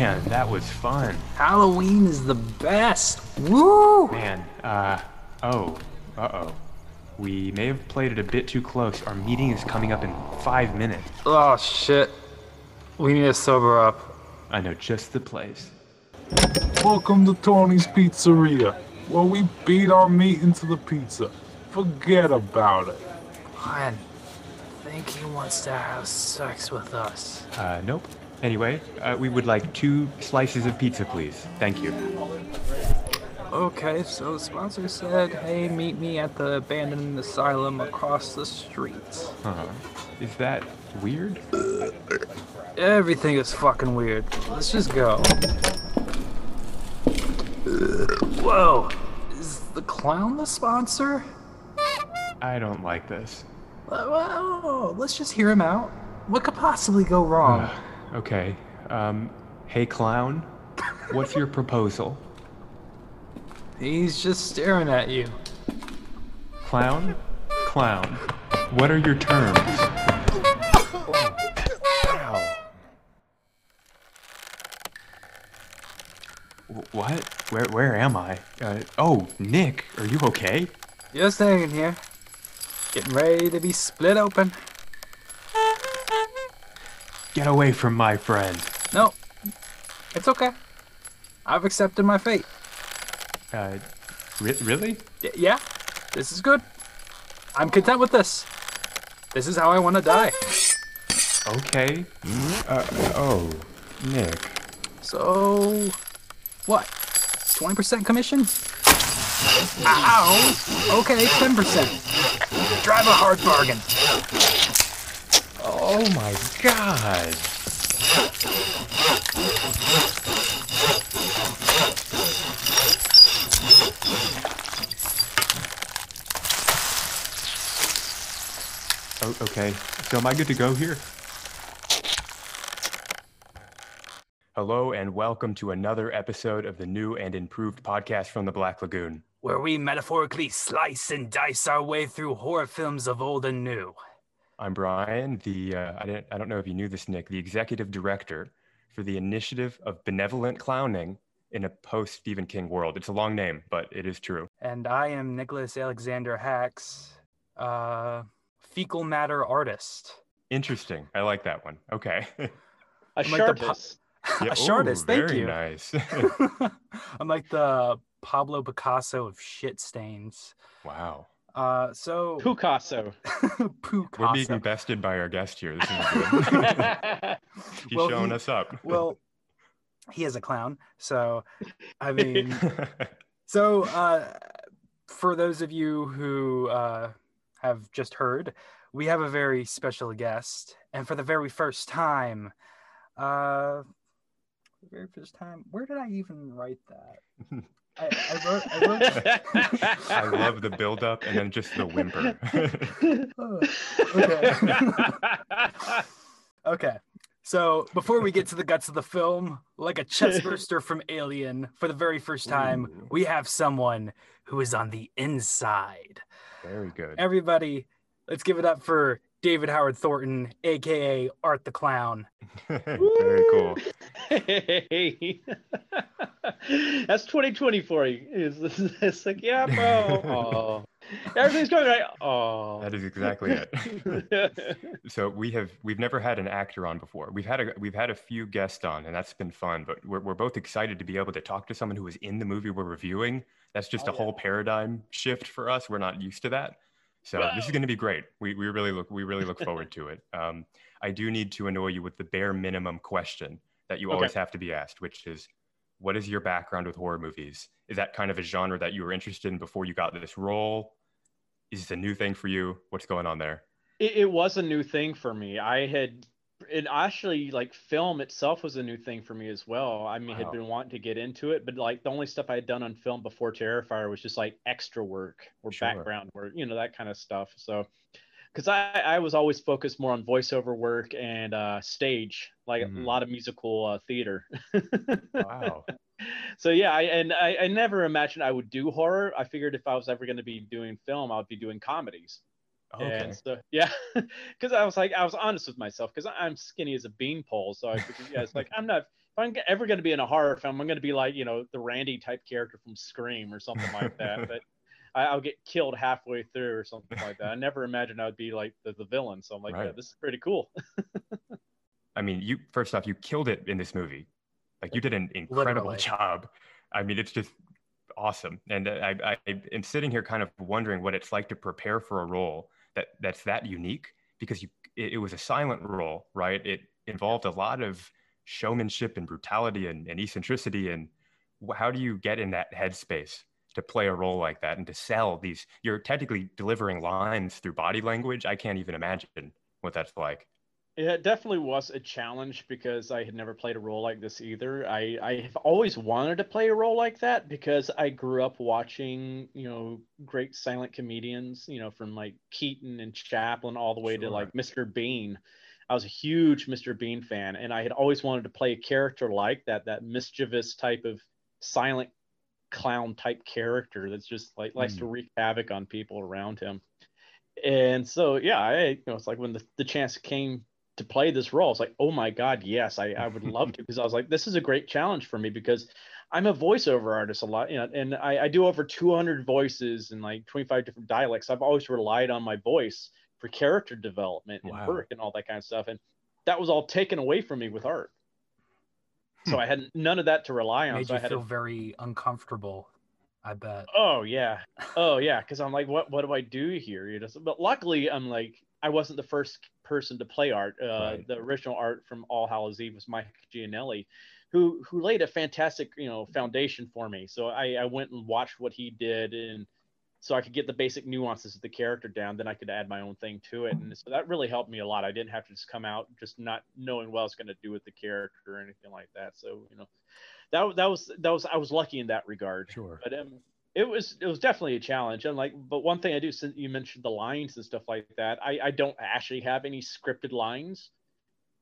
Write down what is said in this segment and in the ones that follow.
Man, that was fun. Halloween is the best. Woo! Man, uh, oh, uh-oh. We may have played it a bit too close. Our meeting is coming up in five minutes. Oh shit. We need to sober up. I know just the place. Welcome to Tony's Pizzeria, where we beat our meat into the pizza. Forget about it. Man, I think he wants to have sex with us. Uh, nope. Anyway, uh, we would like two slices of pizza, please. Thank you. Okay, so the sponsor said, hey, meet me at the abandoned asylum across the street. Uh-huh. Is that weird? Everything is fucking weird. Let's just go. Whoa! Is the clown the sponsor? I don't like this. Uh, Well, let's just hear him out. What could possibly go wrong? Okay. Um, hey, clown. What's your proposal? He's just staring at you. Clown? Clown. What are your terms? Ow. What? Where where am I? Uh, oh, Nick, are you okay? Just hanging here. Getting ready to be split open. Get away from my friend. No, it's okay. I've accepted my fate. Uh, re- really? Y- yeah, this is good. I'm content with this. This is how I want to die. Okay. Uh, oh, Nick. So, what? 20% commission? Ow! Okay, 10%. Drive a hard bargain. Oh my god. Oh, okay. So am I good to go here? Hello and welcome to another episode of the new and improved podcast from the Black Lagoon. Where we metaphorically slice and dice our way through horror films of old and new. I'm Brian, the uh, I didn't I don't know if you knew this, Nick, the executive director for the Initiative of Benevolent Clowning in a post Stephen King world. It's a long name, but it is true. And I am Nicholas Alexander Hacks, uh, fecal matter artist. Interesting. I like that one. Okay. A I'm like the po- Yeah, a shardist, ooh, thank very you. nice. I'm like the Pablo Picasso of shit stains. wow. Uh, so Picasso. Picasso. We're being bested by our guest here. This is good. He's Well, showing he- us up. Well, he is a clown, so I mean, so uh, for those of you who uh, have just heard, we have a very special guest, and for the very first time, uh, the very first time, where did I even write that? I, I wrote, I wrote. I love the build up and then just the whimper. okay. okay. So before we get to the guts of the film, like a chestburster from Alien, for the very first time, Ooh. we have someone who is on the inside. very good. Everybody, let's give it up for David Howard Thornton, aka Art the Clown. very cool. Hey. That's 2020 for you. It's, it's like, yeah, bro. Oh. Everything's going right. Oh. That is exactly it. so we have we've never had an actor on before. We've had a we've had a few guests on, and that's been fun. But we're we're both excited to be able to talk to someone who was in the movie we're reviewing. That's just Oh, a whole paradigm shift for us. We're not used to that. So this is going to be great. We we really look we really look forward to it. Um, I do need to annoy you with the bare minimum question that you Okay. always have to be asked, which is, what is your background with horror movies? Is that kind of a genre that you were interested in before you got this role? Is this a new thing for you? What's going on there? it, it was a new thing for me. I had, and actually, like film itself was a new thing for me as well. I mean, Wow. had been wanting to get into it, but like the only stuff I had done on film before Terrifier was just like extra work or Sure. background work, you know, that kind of stuff. So, because I, I was always focused more on voiceover work and uh, stage, like Mhm. a lot of musical uh, theater. Wow. so yeah, I, and I, I never imagined I would do horror. I figured if I was ever going to be doing film, I would be doing comedies. Okay. And so yeah, because I was like, I was honest with myself because I'm skinny as a beanpole. So I yeah, it's like I'm not. If I'm ever going to be in a horror film, I'm going to be like you know the Randy type character from Scream or something like that. but I, I'll get killed halfway through or something like that. I never imagined I would be like the, the villain. So I'm like, yeah, this is pretty cool. I mean, you first off, you killed it in this movie. Like you did an incredible Literally. job. I mean, it's just awesome. And I, I am sitting here kind of wondering what it's like to prepare for a role that that's that unique because you it, it was a silent role, right? It involved a lot of showmanship and brutality and, and eccentricity. And how do you get in that headspace to play a role like that and to sell these? You're technically delivering lines through body language. I can't even imagine what that's like. Yeah, it definitely was a challenge because I had never played a role like this either. I, I have always wanted to play a role like that because I grew up watching, you know, great silent comedians, you know, from like Keaton and Chaplin all the way to like Mr. Bean. I was a huge Mr. Bean fan, and I had always wanted to play a character like that, that mischievous type of silent clown type character that's just like likes to hmm. wreak havoc on people around him. And so, yeah, I, you know, it's like when the, the chance came to play this role, it's like, oh my God, yes, I, I would love to. Because I was like, this is a great challenge for me because I'm a voiceover artist a lot, you know, and I, I do over 200 voices and like 25 different dialects. I've always relied on my voice for character development and Wow. work and all that kind of stuff. And that was all taken away from me with art. So hmm. I had none of that to rely on. Made so you I had feel to very uncomfortable. I bet. Oh yeah, oh yeah. Because I'm like, what what do I do here? You know. But luckily, I'm like, I wasn't the first person to play art. Uh, Right. The original art from All Hallows Eve was Mike Giannelli, who who laid a fantastic you know foundation for me. So I I went and watched what he did and. So I could get the basic nuances of the character down, then I could add my own thing to it, and so that really helped me a lot. I didn't have to just come out just not knowing what I was going to do with the character or anything like that. So you know, that that was that was I was lucky in that regard Sure. but um, it was it was definitely a challenge and like but one thing i do since you mentioned the lines and stuff like that i i don't actually have any scripted lines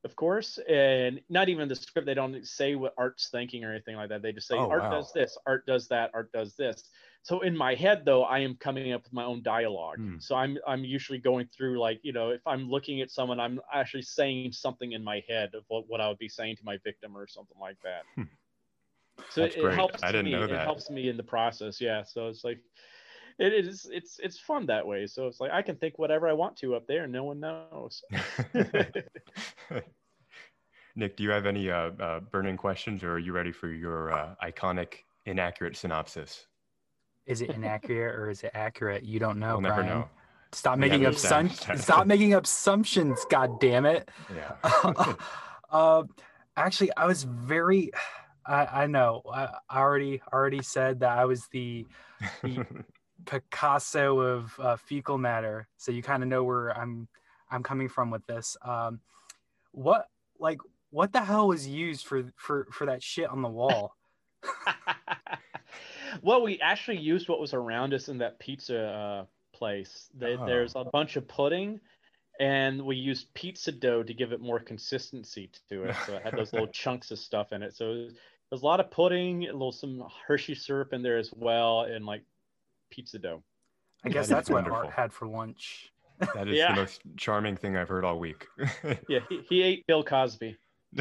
of course and not even the script they don't say what art's thinking or anything like that they just say Oh, art wow. does this art does that art does this so in my head though i am coming up with my own dialogue Hmm. so i'm i'm usually going through like you know if i'm looking at someone i'm actually saying something in my head of what, what i would be saying to my victim or something like that Hmm. So That's it, it great. helps I didn't me know it helps me in the process yeah so it's like it is it's it's fun that way so it's like i can think whatever i want to up there and no one knows Nick, do you have any uh, uh, burning questions, or are you ready for your uh, iconic inaccurate synopsis? Is it inaccurate or is it accurate? You don't know. we'll never Brian. know. Stop We making haven't assumptions. Stop making assumptions. God damn it. Yeah. uh, actually, I was very. I, I know. I, already already said that I was the the Picasso of uh, fecal matter, so you kind of know where I'm I'm coming from with this. Um, what like what the hell was used for for for that shit on the wall? well we actually used what was around us in that pizza uh, place They- Oh. there's a bunch of pudding and we used pizza dough to give it more consistency to it so it had those little chunks of stuff in it so there's a lot of pudding a little some hershey syrup in there as well and like pizza dough I guess That is that's what. Art had for lunch. That is Yeah. the most charming thing I've heard all week. yeah he, he ate bill cosby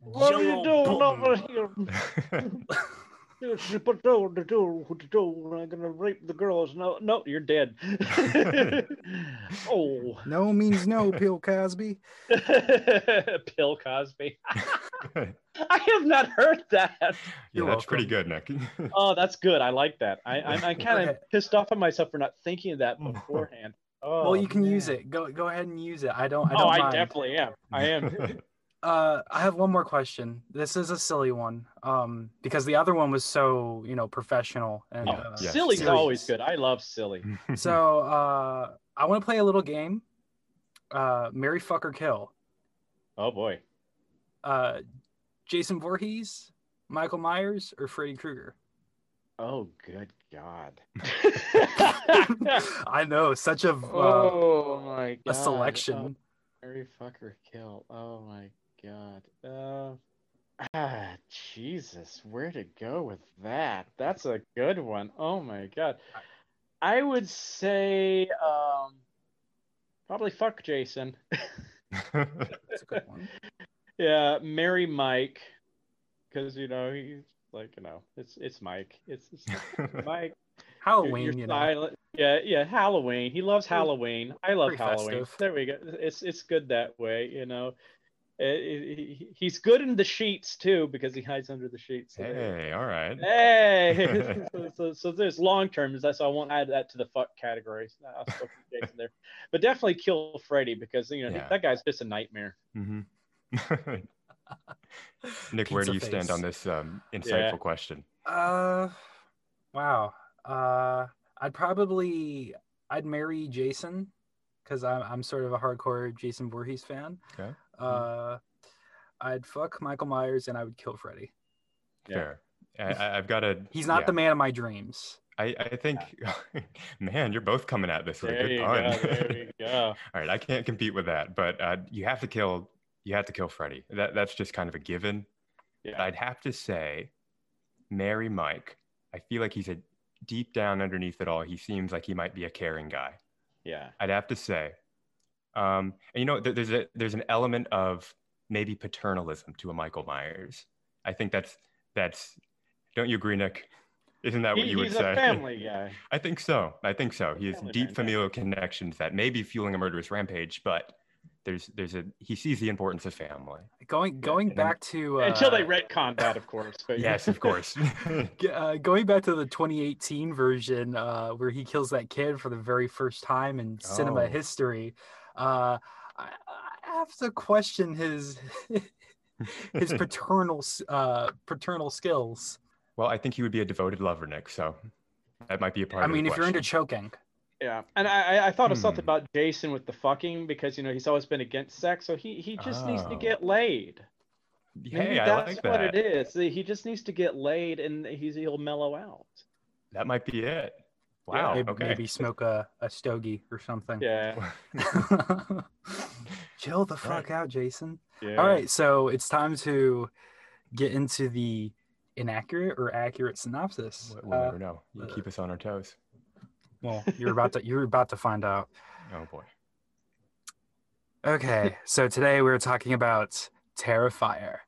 what are you doing over here You put dough in the dough with the dough, I'm gonna rape the girls. No, no, you're dead. oh, no means no, Bill Cosby. Bill Cosby. I have not heard that. yeah, You're that's pretty good, Nick. Oh, that's good. I like that. I, I'm, I'm kind of pissed off at myself for not thinking of that beforehand. Oh, well, you oh, can use it. Go go ahead and use it. I don't. I Oh, don't I mind. definitely am. I am. Uh, I have one more question. This is a silly one. Um, because the other one was so you know professional and Oh, uh, yes. Silly's serious. always good. I love silly. So uh, I want to play a little game. Uh, Marry fuck or kill. Oh boy. Uh, Jason Voorhees, Michael Myers, or Freddy Krueger. Oh, good God. I know such a uh, oh my God. a selection. Marry fucker kill. Oh my god. Uh, ah, Jesus, where to go with that? That's a good one. Oh my god. I would say um, probably fuck Jason. That's a good one. yeah, marry Mike, because you know he's like you know it's it's Mike. It's, it's Mike. Halloween, You're you know. silent. Yeah, yeah, Halloween. He loves Halloween. I love Pretty Halloween. festive. There we go. It's it's good that way, you know. Uh, he- he- he's good in the sheets too because he hides under the sheets. So there- hey, all right. Hey, so, so, so there's long term, so I won't add that to the fuck category. I'll still keep Jason there, but definitely kill Freddy because you know Yeah. that guy's just a nightmare. hmm Nick, where do Pizza you stand on this um, insightful Yeah. question? Uh, wow. Uh, I'd probably I'd marry Jason because I'm I'm sort of a hardcore Jason Voorhees fan. Okay. Uh, I'd fuck Michael Myers and I would kill Freddy. Yeah. Fair. I, I- I've got a. He's not yeah. the man of my dreams. I, I think, man, you're both coming at this with a good pun. go. There we go. All right, I can't compete with that, but uh, you have to kill. You have to kill Freddy. That that's just kind of a given. Yeah. I'd have to say, marry Mike. I feel like he's a deep down underneath it all. He seems like he might be a caring guy. Yeah. I'd have to say. Um, and you know, there- there's a there's an element of maybe paternalism to a Michael Myers. I think that's that's. Don't you agree, Nick? Isn't that what He- you would he's say? a family guy. I think so. I think so. He has Family deep man, yeah. familial connections that may be fueling a murderous rampage, but there's there's a he sees the importance of family. Going going and- back to uh, Until they retcon that, of course. But Yes, of course. uh, going back to the 2018 version uh, where he kills that kid for the very first time in cinema Oh. history, uh, I, I have to question his his paternal uh, paternal skills. well, I think he would be a devoted lover, Nick. So that might be a part I of the mean, if you're into choking, Yeah, and I I- I thought of something Hmm. about Jason with the fucking because you know he's always been against sex, so he he just needs to Oh. get laid. Maybe hey, I that's like what that. it is. He just needs to get laid, and he's he'll mellow out. That might be it. Yeah. Wow. maybe, okay. maybe smoke a, a stogie or something. Yeah, Chill the fuck out, Jason. yeah. All right, so it's time to get into the inaccurate or accurate synopsis. We'll Uh, never know. You keep us on our toes. well, you're about to you're about to find out. Oh boy. Okay, so today we're talking about Terrifier,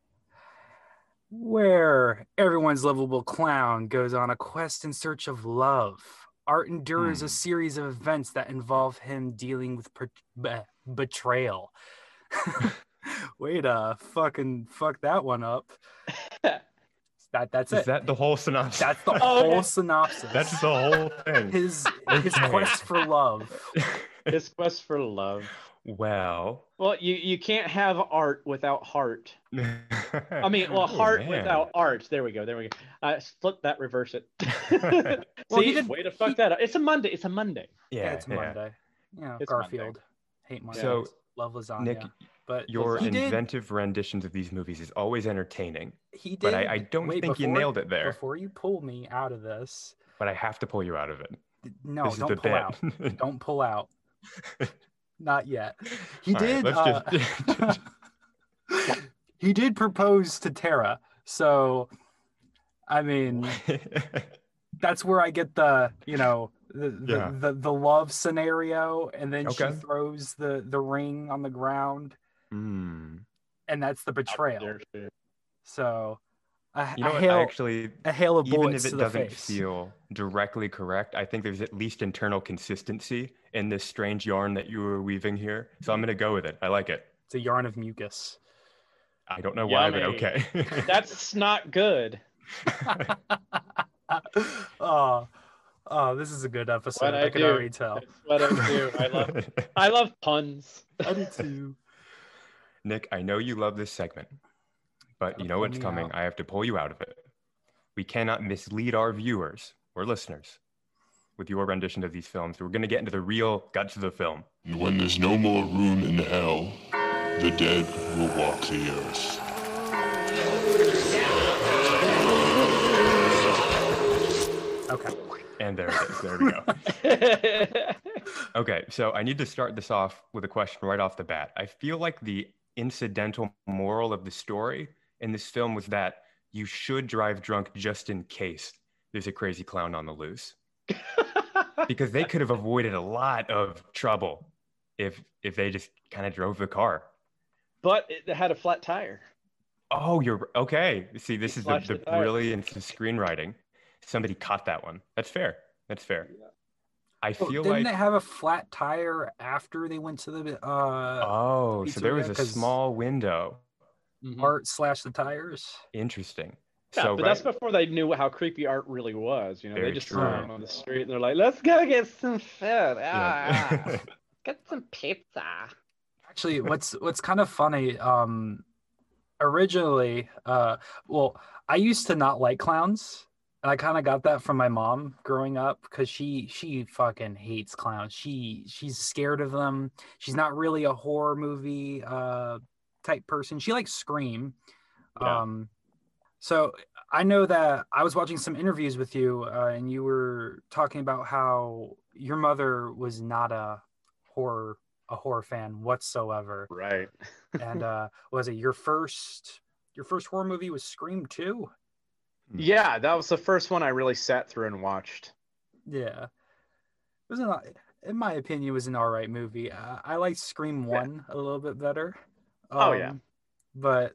where everyone's lovable clown goes on a quest in search of love. Art endures Hmm. a series of events that involve him dealing with per- be- betrayal. Way to fucking fuck that one up. That that's Is it. that the whole synopsis? that's the Oh, whole synopsis. That's the whole thing. his his quest for love. His quest for love. Well. Well, you you can't have art without heart. I mean, well, Oh, heart man. without art. There we go. There we go. Uh, flip that, reverse it. Well, he See, did- way to fuck he- that up. It's a Monday. It's a Monday. Yeah, Yeah, it's yeah. Monday. Yeah, know, It's Monday. Garfield. Hate Monday. So, love lasagna. Nick, but Your he did, inventive renditions of these movies is always entertaining, he did. but I, I don't wait, think you nailed it there. Before you pull me out of this, But I have to pull you out of it. no, this don't the pull bit. out. Don't pull out. Not yet. He All right, did. let's uh, just- he did propose to Tara. So, I mean, that's where I get the you know the the, Yeah. the, the love scenario, and then Okay. she throws the the ring on the ground, Mm. and that's the betrayal. So, a, You know a what? hail I actually, a hail of even bullets if to it the doesn't face. feel directly correct, I think there's at least internal consistency in this strange yarn that you were weaving here. So I'm mm. going to go with it. I like it. It's a yarn of mucus. I don't know why, but okay. That's not good. oh, oh, this is a good episode. What I, I can do. already tell. That's what I do. I love. I love puns. I do too. Nick, I know you love this segment, but you know what's coming. out. I have to pull you out of it. We cannot mislead our viewers or listeners with your rendition of these films. We're going to get into the real guts of the film. And when there's no more room in hell, the dead will walk the earth. Okay. And there it is. There we go. Okay, so I need to start this off with a question right off the bat. I feel like the incidental moral of the story in this film was that you should drive drunk just in case there's a crazy clown on the loose. because they could have avoided a lot of trouble if if they just kind of drove the car. but it had a flat tire. Oh, you're okay. See, this He is the, flashed the the tire. brilliance of screenwriting. Somebody caught that one. That's fair. That's fair. I Oh, feel didn't like they have a flat tire after they went to the uh, oh, so there was a small window. Mhm. art slash the tires? Interesting. Yeah, so but that's before they knew how creepy art really was. You know, Very they just true. saw him on the street and they're like, "Let's go get some food. Yeah. Ah, get some pizza." Actually, what's what's kind of funny, um, originally, uh, well, I used to not like clowns, and I kind of got that from my mom growing up because she she fucking hates clowns. She she's scared of them. She's not really a horror movie uh type person. She likes Scream. Yeah. Um, so I know that I was watching some interviews with you, uh, and you were talking about how your mother was not a horror a horror fan whatsoever. Right. and uh, was it your first your first horror movie was Scream Two? Yeah, that was the first one I really sat through and watched. Yeah, it was an, in my opinion, it was an all right movie. Uh, I liked Scream Yeah. One a little bit better. Oh, yeah. Um, but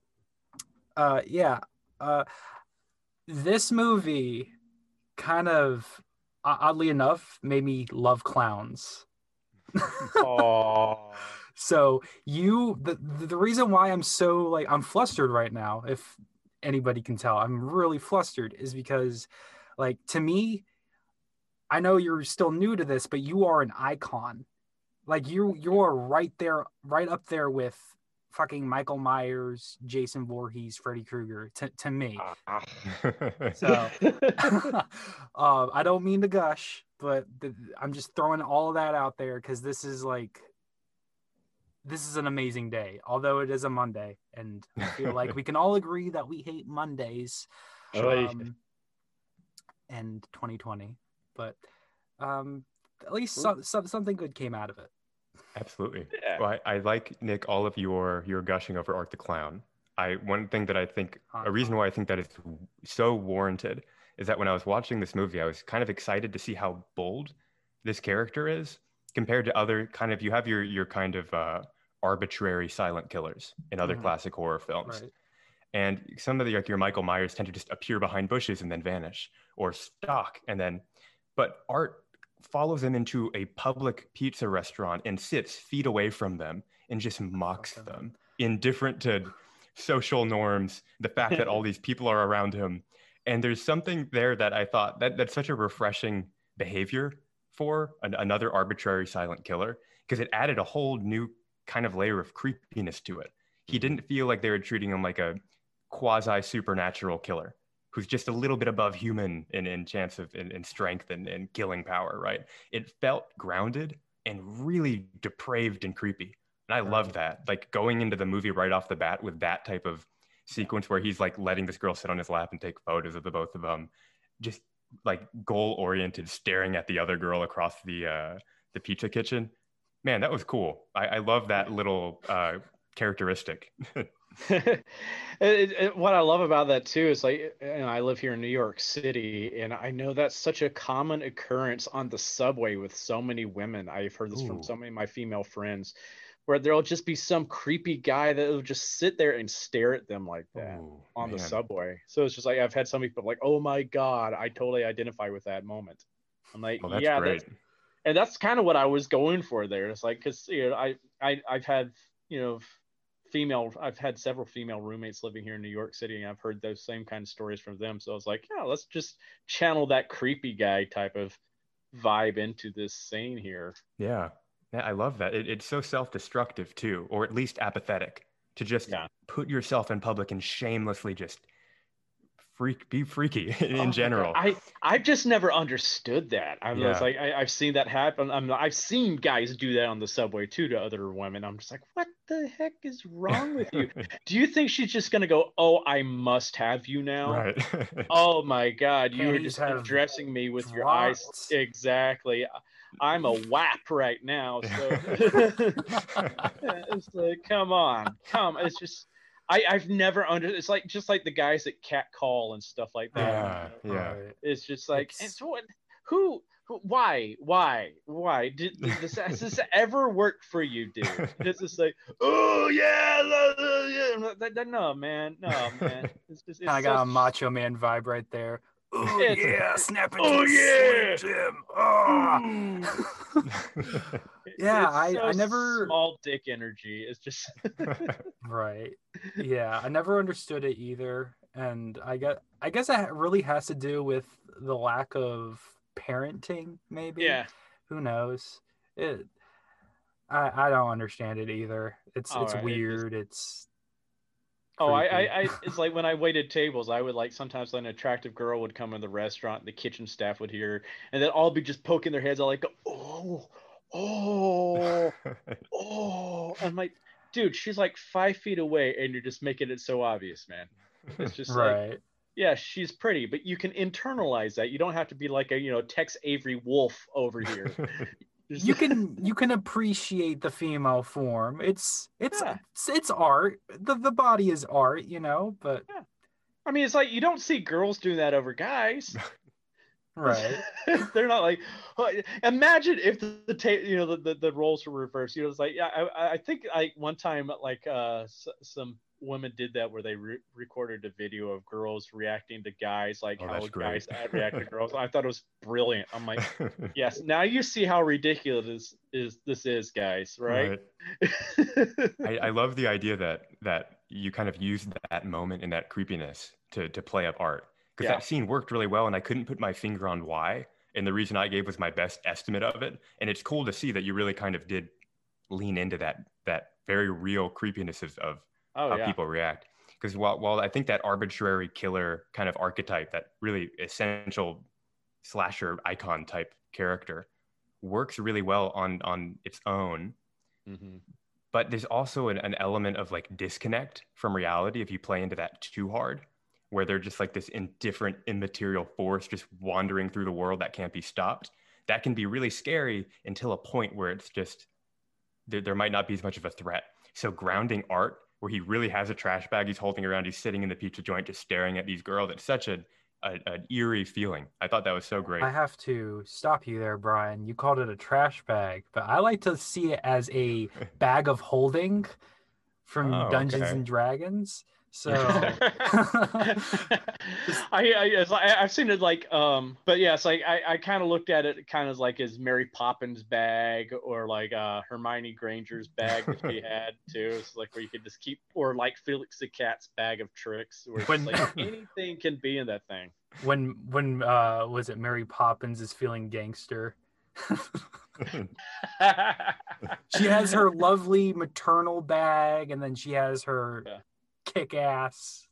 uh, yeah, uh, this movie kind of oddly enough made me love clowns. Oh, So you the the reason why I'm so like I'm flustered right now, if anybody can tell, I'm really flustered is because like to me, I know you're still new to this, but you are an icon. Like you you're right there, right up there with fucking Michael Myers, Jason Voorhees, Freddy Krueger to, to me. Ah. So uh, I don't mean to gush, but th- I'm just throwing all of that out there because this is like, this is an amazing day, although it is a Monday. And I feel like we can all agree that we hate Mondays um, and 2020. But um, at least some, some, something good came out of it. Absolutely. Yeah. Well, I, I like Nick all of your your gushing over Art the Clown. I one thing that I think a reason why I think that is so warranted is that when I was watching this movie, I was kind of excited to see how bold this character is compared to other kind of you have your your kind of uh, arbitrary silent killers in other Mhm. classic horror films. Right. And some of the like your Michael Myers tend to just appear behind bushes and then vanish or stalk and then but Art follows them into a public pizza restaurant and sits feet away from them and just mocks Okay. them indifferent to social norms, the fact that all these people are around him. And there's something there that I thought that that's such a refreshing behavior for an, another arbitrary silent killer because it added a whole new kind of layer of creepiness to it. He mm-hmm. didn't feel like they were treating him like a quasi supernatural killer who's just a little bit above human in, in chance of in, in strength and, and killing power, right? It felt grounded and really depraved and creepy. And I loved that. Like going into the movie right off the bat with that type of sequence where he's like letting this girl sit on his lap and take photos of the both of them, just like goal oriented, staring at the other girl across the uh, the pizza kitchen. Man, that was cool. I, I love that little uh, characteristic. It- it- what I love about that too is like, you know, I live here in New York City, and I know that's such a common occurrence on the subway with so many women. I've heard this Ooh. from so many of my female friends, where there'll just be some creepy guy that will just sit there and stare at them like that Ooh, on the subway. So it's just like I've had some people like, "Oh my god, I totally identify with that moment." I'm like, that's "Yeah, that's and that's kind of what I was going for there. It's like because you know I I I've had you know female I've had several female roommates living here in New York City, and I've heard those same kind of stories from them. So I was like, yeah, let's just channel that creepy guy type of vibe into this scene here. Yeah. Yeah, I love that. It, it's so self-destructive too, or at least apathetic, to just Yeah. put yourself in public and shamelessly just freak, be freaky in, Oh general. I I've just never understood that. I was Yeah. like, I, I've seen that happen. I'm, I've seen guys do that on the subway too to other women. I'm just like, what the heck is wrong with you? Do you think she's just gonna go, oh, I must have you now? right. Oh my God, you were just addressing me with your eyes. Exactly. I'm a whap right now. So it's like, come on, come. It's just, I, I've never under. It's like just like the guys that cat call and stuff like that. yeah, yeah. It's just like, It's- and so what, who why why why did, did this has this ever worked for you dude it's just like oh yeah, la, la, yeah. That- that- no man no man it's just it's Kind of so got a macho man vibe right there. Oh It's- yeah, snap it. Oh, to the yeah. Jim. Ah. yeah, it's I, so I never small dick energy it's just right. Yeah, I never understood it either, and I get I guess it really has to do with the lack of parenting. Maybe. yeah Who knows? It. I I don't understand it either. It's All it's right, it is- weird. It's. Oh, I. I, I, it's like when I waited tables, I would like sometimes an attractive girl would come in the restaurant, and the kitchen staff would hear, and then all be just poking their heads, all like, oh, oh, oh. I'm like, dude, she's like five feet away, and you're just making it so obvious, man. It's just like, right. yeah, she's pretty, but you can internalize that. You don't have to be like a, you know, Tex Avery Wolf over here. You can you can appreciate the female form. It's it's Yeah. it's, it's art. The the body is art, you know, but yeah. I mean, it's like you don't see girls doing that over guys. right. They're not like. Imagine if the, the ta- you know the, the, the roles were reversed. You know, it's like yeah. I, I think like one time like uh s- some women did that where they re- recorded a video of girls reacting to guys like Oh, how guys react to girls. I thought it was brilliant. I'm like, yes. Now you see how ridiculous is this is, guys. Right. I, I love the idea that that you kind of use that moment and that creepiness to to play up art because Yeah. that scene worked really well and I couldn't put my finger on why and the reason I gave was my best estimate of it and it's cool to see that you really kind of did lean into that that very real creepiness of, of oh how yeah. people react because while while I think that arbitrary killer kind of archetype that really essential slasher icon type character works really well on on its own Mhm. but there's also an, an element of like disconnect from reality if you play into that too hard where they're just like this indifferent immaterial force just wandering through the world that can't be stopped that can be really scary until a point where it's just there, there might not be as much of a threat so grounding art where he really has a trash bag he's holding around he's sitting in the pizza joint just staring at these girls it's such a, a an eerie feeling i thought that was so great I have to stop you there, Brian. You called it a trash bag, but I like to see it as a bag of holding from Oh, Dungeons okay. and Dragons. So I, I it's like- I I've seen it like um but yeah it's like I, I kind of looked at it kind of like as Mary Poppins bag or like uh Hermione Granger's bag that she had too it's like where you could just keep or like Felix the Cat's bag of tricks where When- like anything can be in that thing when when uh was it Mary Poppins is feeling gangster? she has her lovely maternal bag and then she has her Yeah. Kick-ass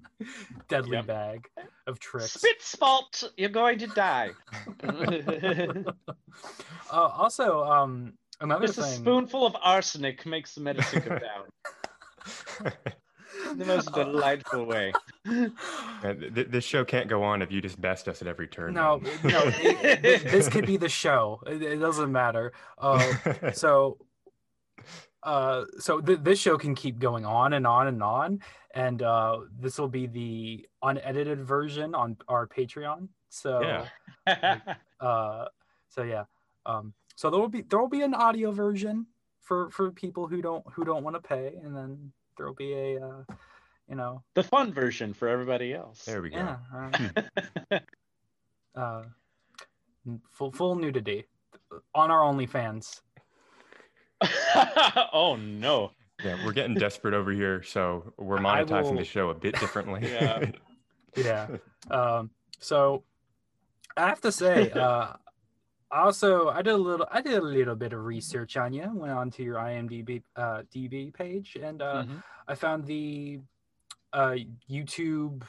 deadly Yep. bag of tricks. Spitspalt you're going to die. Uh, also um another just a spoonful of arsenic makes the medicine go down. In the most delightful way. Yeah, th- th- this show can't go on if you just best us at every turn. No no it- it- this could be the show. It, it doesn't matter. Uh so uh so th- this show can keep going on and on and on and uh this will be the unedited version on our patreon so Yeah. uh so yeah um so there will be there will be an audio version for for people who don't who don't want to pay and then there will be a uh you know the fun version for everybody else there we go yeah uh, uh full full nudity on our OnlyFans. oh no. Yeah, we're getting desperate over here, so we're monetizing will- the show a bit differently. Yeah. Yeah. Um, so I have to say, uh, also I did a little I did a little bit of research on you. Went on to your IMDb uh, DB page, and uh, Mhm. I found the uh, YouTube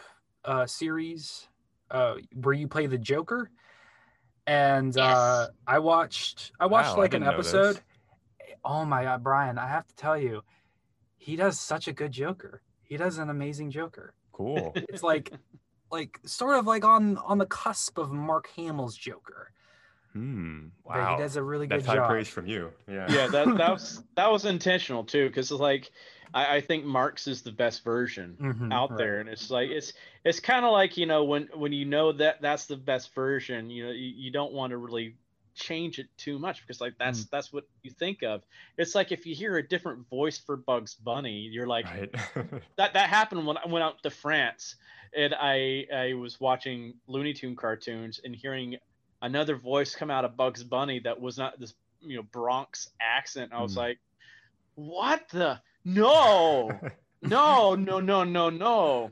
uh, series uh, where you play the Joker, and uh, I watched I watched Wow, I like an didn't this. Episode. Oh my god, Brian! I have to tell you, he does such a good Joker. He does an amazing Joker. cool. It's like like sort of like on on the cusp of Mark Hamill's Joker. Hmm. But Wow. he does a really That's good high job. praise from you. Yeah. yeah, that that was that was intentional too, because like I, I think Mark's is the best version Mhm, out right. there, and it's like it's it's kind of like you know when when you know that that's the best version, you know you, you don't want to really change it too much because like that's that's what you think of. It's like if you hear a different voice for Bugs Bunny, you're like Right. that that happened when I went out to France and I I was watching Looney Tune cartoons and hearing another voice come out of Bugs Bunny that was not this you know Bronx accent. I was Hmm. like, what the no no no no no no.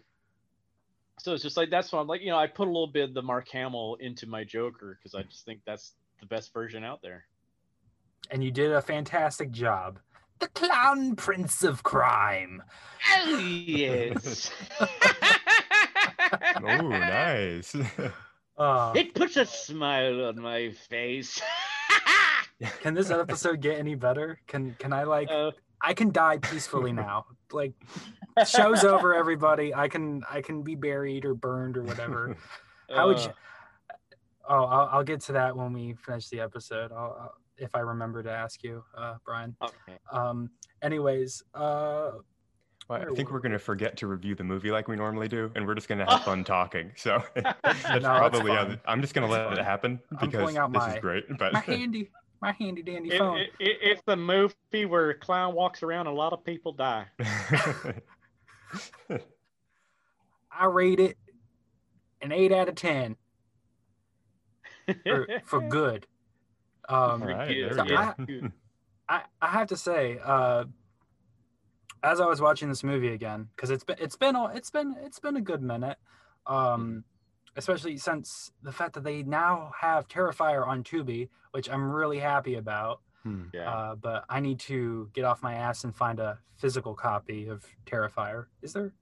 So it's just like that's why I'm like you know I put a little bit of the Mark Hamill into my Joker because I just think that's the best version out there. And you did a fantastic job. The clown prince of crime. Oh yes. oh, nice. Uh, It puts a smile on my face. can this episode get any better? Can can I like Uh, I can die peacefully now. Like show's over, everybody. I can I can be buried or burned or whatever. How would you? Oh, I'll, I'll get to that when we finish the episode. I'll, I'll if I remember to ask you, uh, Brian. okay. Um. Anyways, uh, Well, I think were we're going to forget to review the movie like we normally do, and we're just going to have fun talking. So that's No, probably how fine. I'm just going to let fine. it happen I'm because out this my- is great. But my handy, my handy dandy It, phone. it, it, it's the movie where a clown walks around and a lot of people die. I rate it an eight out of ten for, for good. Um, All right, Yeah, there so we go. I, I have to say, uh, as I was watching this movie again, because it's been it's been a- it's been it's been a good minute, um, especially since the fact that they now have Terrifier on Tubi, which I'm really happy about. Hmm. Yeah. Uh, but I need to get off my ass and find a physical copy of Terrifier. Is there?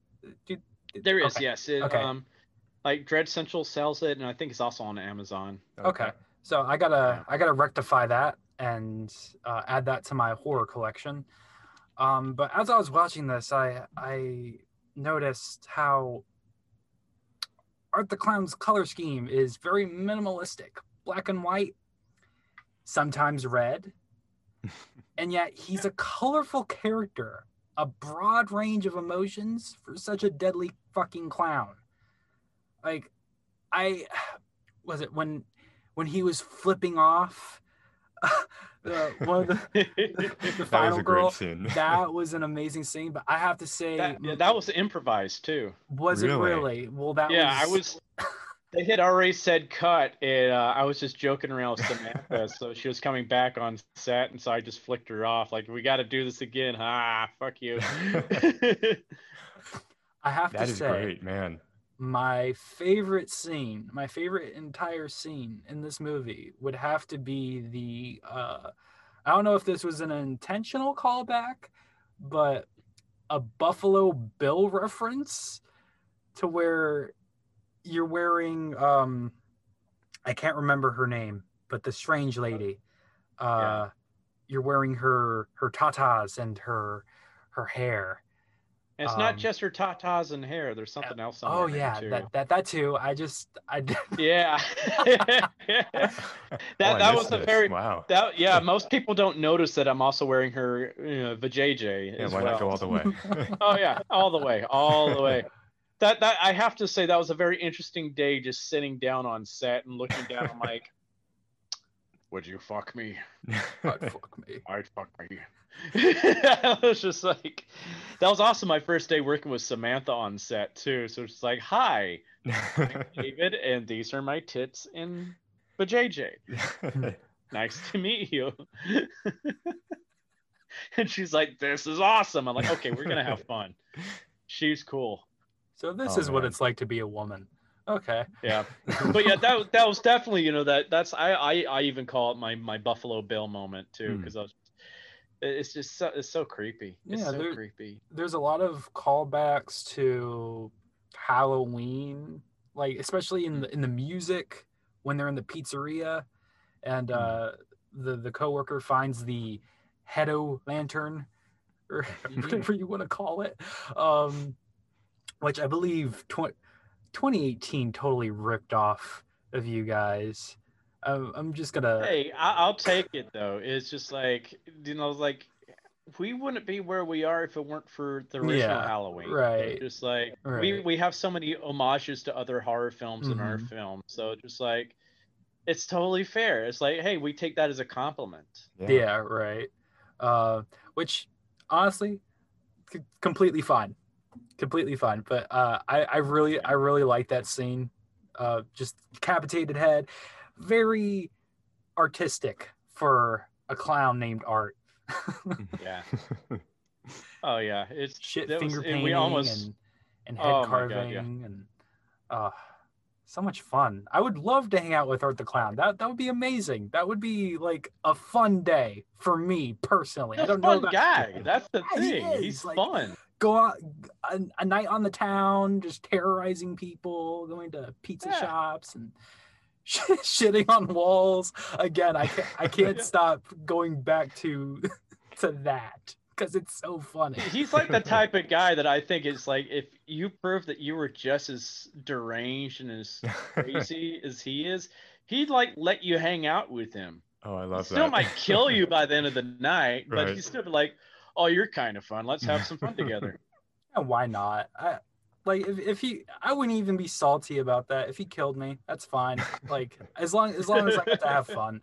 Do, there is, okay. yes. It, Okay. Um, like Dread Central sells it, and I think it's also on Amazon. Okay. So I gotta I gotta rectify that and uh, add that to my horror collection. Um, but as I was watching this, I I noticed how Art the Clown's color scheme is very minimalistic, black and white, sometimes red, and yet he's a colorful character, a broad range of emotions for such a deadly fucking clown. Like, I was it when when he was flipping off the, one of the, the That was final girl. scene. That was an amazing scene, but I have to say, that, yeah, that was improvised too. was it Really? really? Well, that yeah, was, I was. They had already said cut, and uh, I was just joking around with Samantha. so she was coming back on set, and so I just flicked her off. Like, we got to do this again. Ah, fuck you. I have That to is say, great, man. My favorite scene, my favorite entire scene in this movie would have to be the. Uh, I don't know if this was an intentional callback, but a Buffalo Bill reference to where you're wearing. Um, I can't remember her name, but the strange lady. Uh, You're wearing her her tatas and her her hair. And it's not Um, just her tatas and hair. There's something else. on Oh yeah, too. that, that that too. I just I Yeah. Oh, that I that missed was a very wow. that yeah. Most people don't notice that I'm also wearing her you know, vajayjay Yeah, why well. not go all the way? oh yeah, all the way, all the way. That that I have to say that was a very interesting day just sitting down on set and looking down. I'm like, would you fuck me? I'd fuck me. I'd fuck me. I was just like, that was also my first day working with Samantha on set too. So it's like, hi, David, and these are my tits in vajayjay. nice to meet you. and she's like, this is awesome. I'm like, okay, we're gonna have fun. She's cool. So this Oh, is what it's like to be a woman. Okay. Yeah. But yeah, that that was definitely, you know, that that's I I, I even call it my my Buffalo Bill moment too, Hmm. because I was it's just so it's so creepy. It's Yeah, so there- creepy. There's a lot of callbacks to Halloween, like especially in the in the music when they're in the pizzeria, and uh, the the coworker finds the heado lantern, or whatever you want to call it, um, which I believe tw- 2018 totally ripped off of you guys. I'm, I'm just gonna. Hey, I, I'll take it though. It's just like you know, like we wouldn't be where we are if it weren't for the original Yeah, Halloween. right. It's just like we Right. we have so many homages to other horror films in our film, so just like it's totally fair. It's like, hey, we take that as a compliment. yeah. right. Uh, which honestly, c- completely fine, completely fine. But uh, I I really I really like that scene. Uh, just decapitated head, very artistic for a clown named Art. Yeah. Oh yeah, it's Shit was- finger and painting we almost and and head Oh my God, carving yeah. and uh so much fun. I would love to hang out with Art the Clown. That that would be amazing. That would be like a fun day for me personally. I he's a don't know fun about guy. That's the Yeah, thing. is, He's like- fun. go out a, a night on the town, just terrorizing people, going to pizza Yeah. shops and shitting on walls. Again, I can't, I can't stop going back to to that because it's so funny. He's like the type of guy that I think is like if you prove that you were just as deranged and as crazy as he is, he'd like let you hang out with him. oh, I He love still that. might kill you by the end of the night, but he's still be like, "Oh, you're kind of fun. Let's have some fun together." Yeah, why not? I like if, if he I wouldn't even be salty about that. If he killed me, that's fine. Like as long as long as I get to have fun.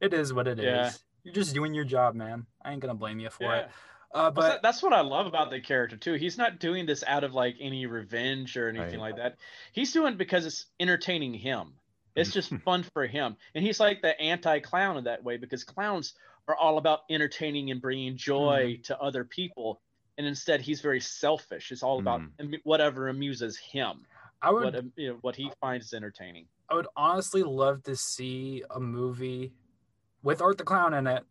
It is what it is. Yeah. You're just doing your job, man. I ain't gonna blame you for Yeah. it. Uh, but that- that's what I love about the character too. He's not doing this out of like any revenge or anything Right. like that. He's doing it because it's entertaining him. It's just fun for him, and he's like the anti-clown in that way because clowns are all about entertaining and bringing joy Mm-hmm. to other people, and instead he's very selfish. It's all about Mm. whatever amuses him, I would what you know, what he finds entertaining. I would honestly love to see a movie with Art the Clown in it,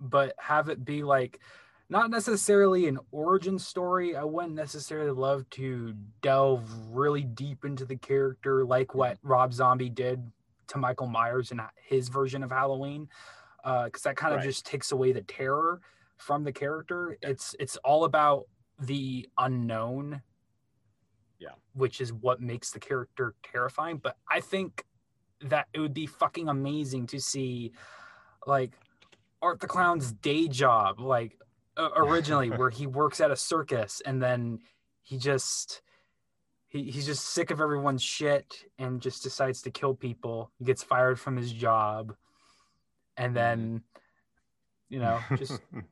but have it be like not necessarily an origin story. I wouldn't necessarily love to delve really deep into the character like what Rob Zombie did to Michael Myers in his version of Halloween, because that kind of Right. just takes away the terror from the character. It's it's all about the unknown Yeah. which is what makes the character terrifying. But I think that it would be fucking amazing to see like Art the Clown's day job, like uh, originally where he works at a circus and then he just he, he's just sick of everyone's shit and just decides to kill people. He gets fired from his job and then you know just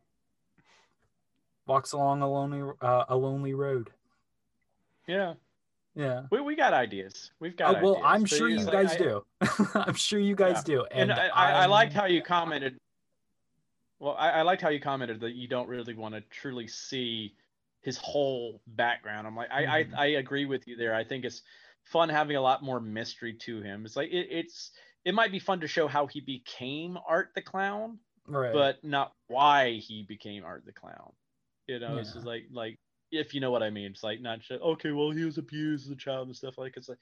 walks along a lonely uh, a lonely road. Yeah, Yeah. we, we got ideas. We've got. Oh, well, ideas. I'm sure you guys I- do. I'm sure you guys Yeah. do. and, And, I, I, I liked how you commented. Well, I, I liked how you commented that you don't really want to truly see his whole background. I'm like, I, Mhm. I, I agree with you there. I think it's fun having a lot more mystery to him. It's like it, it's it might be fun to show how he became Art the Clown, right. but not why he became Art the Clown. You know, it's just like like if you know what I mean. It's like not just okay, well he was abused as a child and stuff like it's like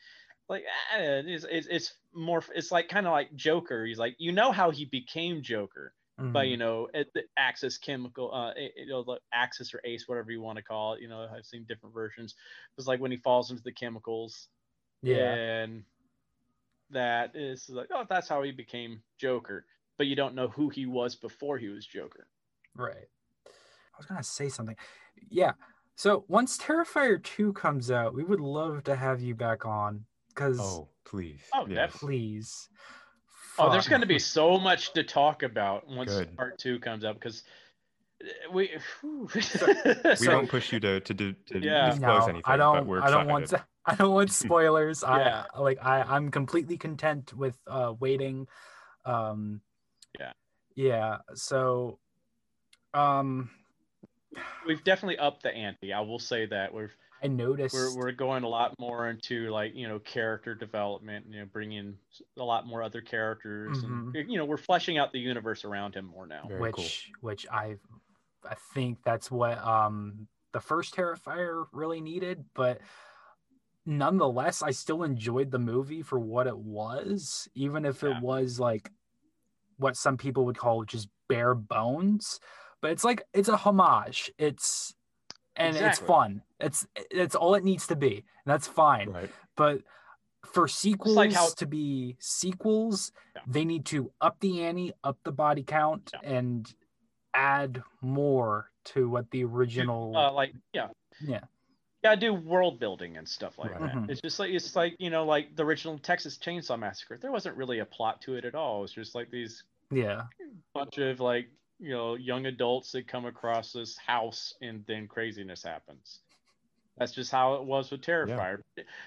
like eh, it's it's, it's more it's like kind of like Joker. He's like you know how he became Joker by Mhm. you know at the Axis chemical uh you know the Axis or Ace whatever you want to call it. You know I've seen different versions. It's like when he falls into the chemicals yeah. and that is like oh that's how he became Joker. But you don't know who he was before he was Joker. Right. I was gonna say something. Yeah. So once Terrifier 2 comes out, we would love to have you back on. Cause oh, please. Oh, yes. definitely. please. Oh, there's going to be so much to talk about once Good. part two comes out because we. whew. We So- won't push you to to, do, to Yeah. disclose no, anything, I don't. we're I don't want. To, I don't want spoilers. Yeah. I like. I. I'm completely content with uh, waiting. Um, Yeah. Yeah. So, um, We've definitely upped the ante. I will say that we've I noticed. we're we're going a lot more into like you know character development. You know, bringing a lot more other characters, and Mm-hmm. you know we're fleshing out the universe around him more now. Very which cool. which I I think that's what um the first Terrifier really needed, but nonetheless, I still enjoyed the movie for what it was, even if Yeah. it was like what some people would call just bare bones. But it's like it's a homage. It's and it's fun. It's it's all it needs to be. And that's fine Right. but for sequels like how- to be sequels, Yeah. they need to up the ante, up the body count, and add more to what the original. uh, like yeah yeah, yeah do world building and stuff like Right. that Mhm. it's just like it's like you know like the original texas chainsaw massacre there wasn't really a plot to it at all it was just like these yeah, bunch of like you know young adults that come across this house and then craziness happens. That's just how it was with terrifier.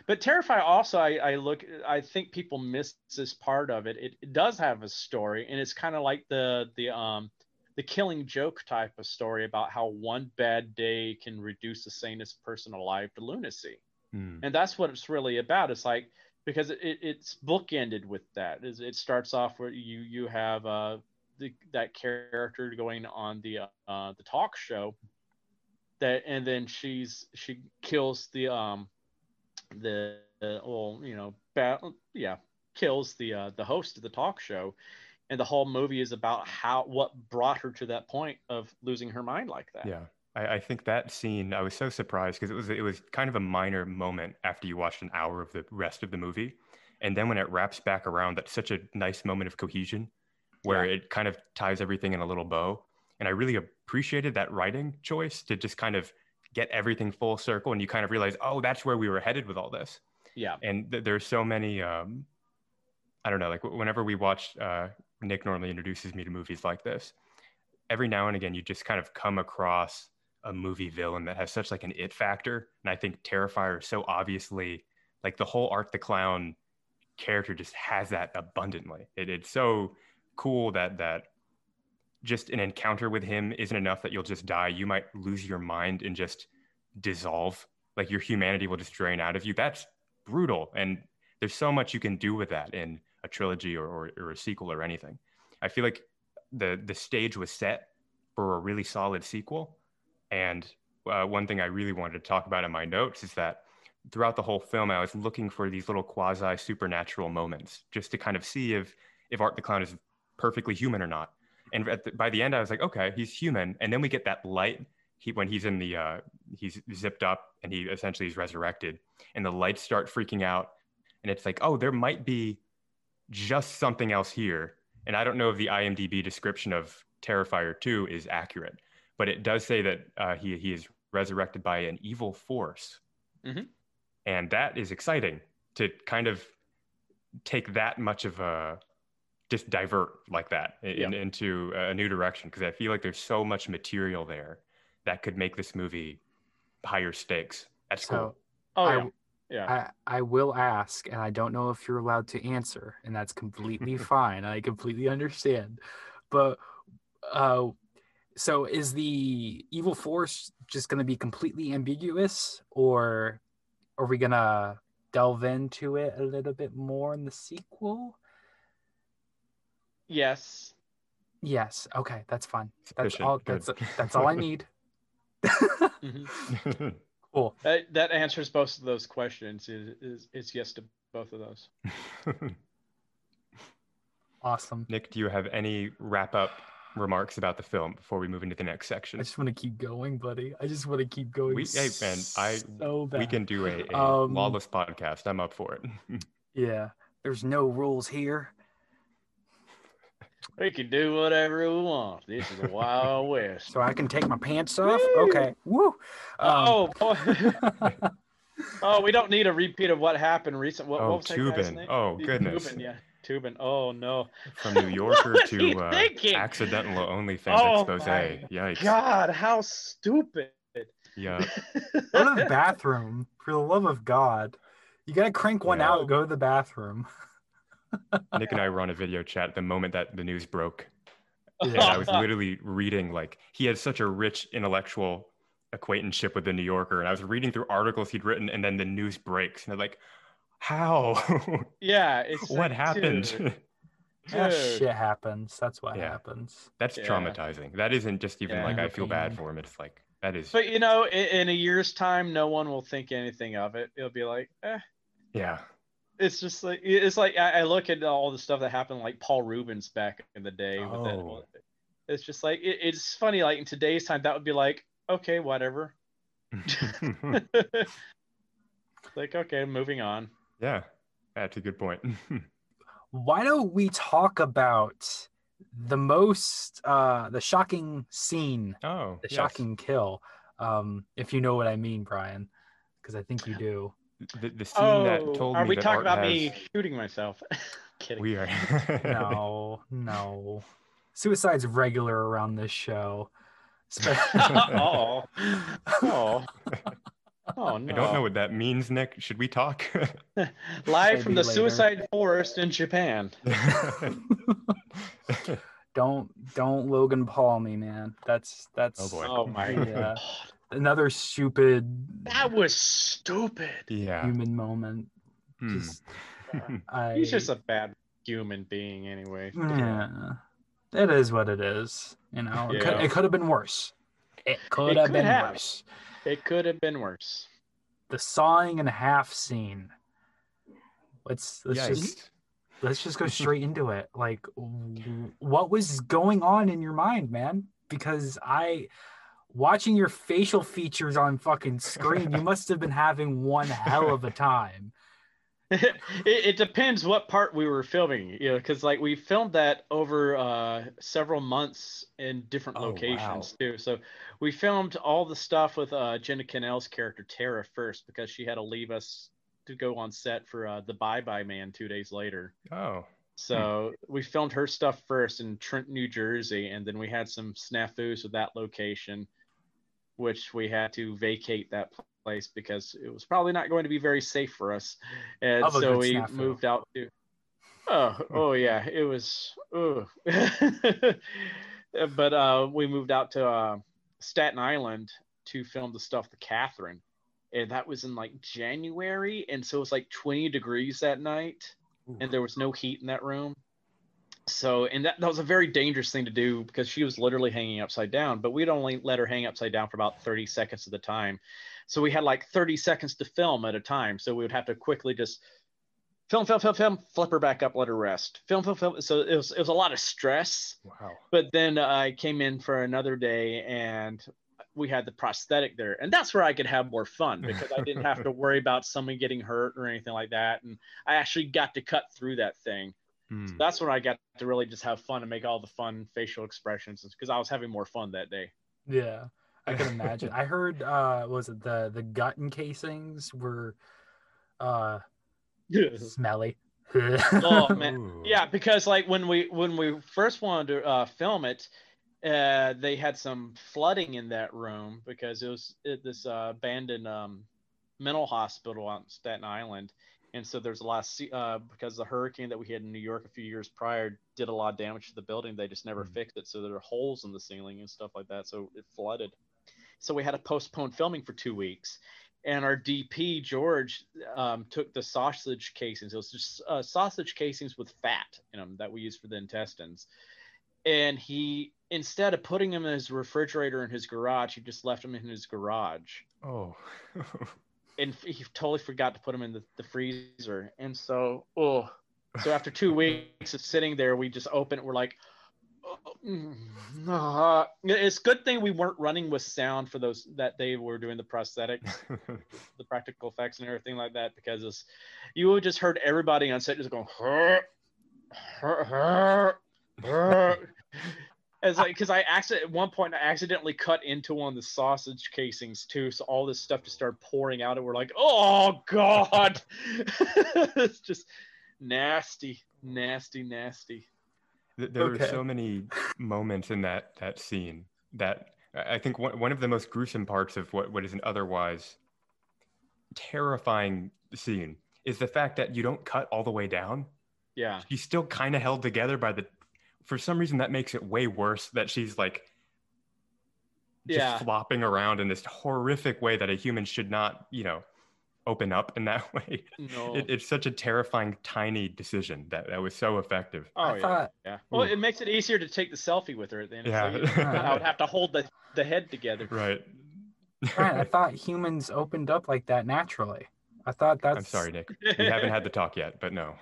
But terrifier also I, I look i think people miss this part of it. it it does have a story and it's kind of like the the um the killing joke type of story about how one bad day can reduce the sanest person alive to lunacy. Hmm. and that's what it's really about. It's like because it, it's bookended with that. Is it starts off where you you have uh the, that character going on the uh the talk show that and then she's she kills the um the uh, well you know yeah kills the uh the host of the talk show. And the whole movie is about how what brought her to that point of losing her mind like that. Yeah, I, I think that scene. I was so surprised because it was it was kind of a minor moment after you watched an hour of the rest of the movie, and then when it wraps back around, that's such a nice moment of cohesion, where it kind of ties everything in a little bow. And I really appreciated that writing choice to just kind of get everything full circle, and you kind of realize, oh, that's where we were headed with all this. yeah And th- there's so many. Um, I don't know. Like w- whenever we watch, uh, Nick normally introduces me to movies like this. Every now and again, you just kind of come across a movie villain that has such like an it factor, and I think Terrifier is so obviously like the whole Art the Clown character just has that abundantly. It, it's so cool that that just an encounter with him isn't enough that you'll just die. You might lose your mind and just dissolve. Like your humanity will just drain out of you. That's brutal. And there's so much you can do with that in a trilogy or, or, or a sequel or anything. I feel like the the stage was set for a really solid sequel. And uh, one thing I really wanted to talk about in my notes is that throughout the whole film, I was looking for these little quasi supernatural moments just to kind of see if if Art the Clown is perfectly human or not. And at the, by the end, I was like, okay, he's human. And then we get that light. He when he's in the uh, he's zipped up and he essentially is resurrected, and the lights start freaking out, and it's like, oh, there might be just something else here. And I don't know if the IMDb description of Terrifier 2 is accurate, but it does say that uh, he he is resurrected by an evil force, Mhm. and that is exciting to kind of take that much of a just divert like that in, into a new direction because I feel like there's so much material there that could make this movie higher stakes. That's so cool. oh I- yeah yeah I, I will ask, and I don't know if you're allowed to answer, and that's completely fine. I completely understand. But uh, so is the evil force just going to be completely ambiguous, or are we going to delve into it a little bit more in the sequel? Yes Yes. Okay, that's fine. That's Sufficient. all. Good. That's that's all I need. Mhm. cool. That that answers both of those questions. Is is, is yes to both of those. Awesome. Nick, do you have any wrap up remarks about the film before we move into the next section? I just want to keep going, buddy. I just want to keep going. We, hey, man, I so bad. we can do a, a Um, lawless podcast. I'm up for it. Yeah. There's no rules here. We can do whatever we want. This is the Wild West. So I can take my pants off? Okay. Woo. Um, oh, boy. oh, we don't need a repeat of what happened recent. What, Oh, what was that guy's Toobin. name? Oh, Toobin, goodness. yeah, Toobin. Oh no. From New Yorker What are you to uh, thinking? accidental OnlyFans Oh expose. my Yikes. God, how stupid. Yeah. go to the bathroom. For the love of God. You gotta crank one Yeah. out, go to the bathroom. Nick and I were on a video chat the moment that the news broke. And Yeah. I was literally reading, like, he had such a rich intellectual acquaintanceship with the New Yorker. And I was reading through articles he'd written, and then the news breaks. And I'm like, how? yeah, it's what like, happened? dude, Yeah, dude. shit happens. That's what Yeah. happens. That's Yeah. traumatizing. That isn't just even Yeah. like I feel bad for him. It's like, that is, But you know, in, in a year's time, no one will think anything of it. It'll be like, eh. yeah. It's just like it's like I, I look at all the stuff that happened, like Paul Reubens back in the day. With Oh. that. It's just like it, it's funny. Like in today's time, that would be like, okay, whatever. like okay, moving on. yeah. That's a good point. why don't we talk about the most uh the shocking scene oh, the yes. shocking kill um if you know what i mean brian because i think you do The, the scene that Oh, told are me Are we that talking Art about has- me shooting myself? Kidding. We are. no no suicide's regular around this show Spe- oh, oh, oh no! I don't know what that means, Nick. Should we talk? Live from the later. suicide forest in Japan. don't don't logan paul me man that's that's Oh, boy. Oh my Yeah. Uh, god, another stupid that was stupid. yeah. human moment Hmm. just I, He's just a bad human being, anyway. yeah it is what it is you know it, could, Yeah. it could have been worse it could It have could been have. worse It could have been worse. the sawing in half scene let's let's just let's just go straight into it like what was going on in your mind man because i watching your facial features on fucking screen you must have been having one hell of a time it, it depends what part we were filming, you know, because like we filmed that over uh, several months in different Oh, wow. locations too. So we filmed all the stuff with uh, Jenna Kanell's character Tara first because she had to leave us to go on set for uh, the Bye Bye Man two days later. Oh. So we filmed her stuff first in Trent, New Jersey, and then we had some snafus with that location, which we had to vacate that place because it was probably not going to be very safe for us. And Love so we snafu. moved out to. Oh, oh yeah, it was. Oh. but uh, we moved out to uh, Staten Island to film the stuff with Catherine, and that was in like January, and so it was like 20 degrees that night and there was no heat in that room. So, and that, that was a very dangerous thing to do because she was literally hanging upside down, but we'd only let her hang upside down for about 30 seconds at the time. So we had like 30 seconds to film at a time. So we would have to quickly just film, film, film, film, flip her back up, let her rest. Film, film, film. So it was, it was a lot of stress. Wow. But then I came in for another day and we had the prosthetic there. And that's where I could have more fun because I didn't have to worry about someone getting hurt or anything like that. And I actually got to cut through that thing. Hmm. That's when I got to really just have fun and make all the fun facial expressions because I was having more fun that day. Yeah, I can imagine. I heard uh was it the the gut encasings were uh smelly. oh man. Ooh. Yeah, because like when we when we first wanted to uh, film it, uh, they had some flooding in that room because it was it, this uh, abandoned um, mental hospital on Staten Island, and so there's a lot of uh, because the hurricane that we had in New York a few years prior did a lot of damage to the building. They just never Mhm. fixed it, so there are holes in the ceiling and stuff like that. So it flooded. So we had to postpone filming for two weeks. And our DP George um, took the sausage casings. It was just uh, sausage casings with fat in them that we use for the intestines. And he, instead of putting them in his refrigerator in his garage, he just left them in his garage. Oh. And he totally forgot to put them in the, the freezer. And so, oh, so after two weeks of sitting there, we just open it. We're like, oh, it's a good thing we weren't running with sound for those that they were doing the prosthetics the practical effects and everything like that because it's, you would just heard everybody on set just going "Huh, huh, huh, huh." it's like because I accident at one point I accidentally cut into one of the sausage casings too, so all this stuff just started pouring out, and we're like, "Oh God!" it's just nasty, nasty, nasty. There Okay. were so many moments in that that scene that I I think one, one of the most gruesome parts of what, what is an otherwise terrifying scene is the fact that you don't cut all the way down. Yeah, She's still kind of held together by the. For some reason, that makes it way worse that she's like just Yeah. flopping around in this horrific way that a human should not, you know, open up in that way. no. It, it's such a terrifying, tiny decision that, that was so effective. oh I yeah, thought yeah. Well, it makes it easier to take the selfie with her at the end. Yeah. So you- I would have to hold the the head together. Right. Brian, I thought humans opened up like that naturally. I thought that's I'm sorry, Nick. We haven't had the talk yet, but no.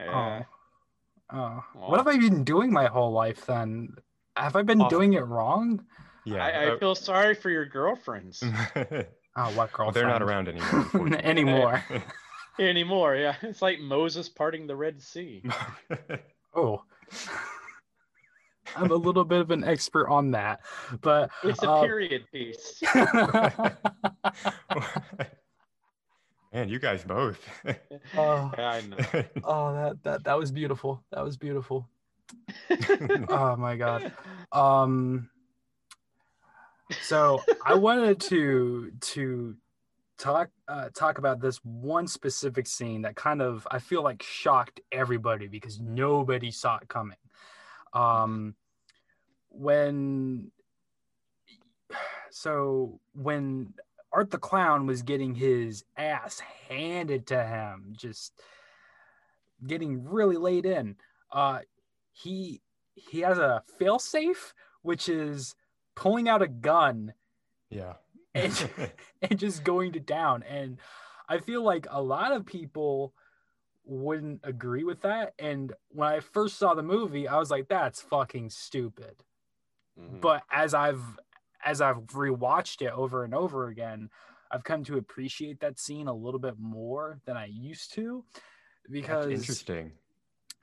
Yeah. Oh. Oh. Aw. What have I been doing my whole life then? Have I been Awful. doing it wrong? Yeah. I, I feel sorry for your girlfriends. uh, Oh, what well, they're not around anymore. unfortunately. anymore. anymore. Yeah, it's like Moses parting the Red Sea. Oh. I'm a little bit of an expert on that, but It's a uh, period piece. Man, you guys both. oh, I know. oh, that that that was beautiful. That was beautiful. oh my god. Um so I wanted to to talk uh, talk about this one specific scene that kind of I feel like shocked everybody because nobody saw it coming. Um when so when Art the Clown was getting his ass handed to him, just getting really laid in. Uh, he he has a failsafe, which is pulling out a gun yeah. and, and just going to down. And I feel like a lot of people wouldn't agree with that. And when I first saw the movie, I was like, that's fucking stupid Mhm. but as I've as I've rewatched it over and over again, I've come to appreciate that scene a little bit more than I used to That's because interesting.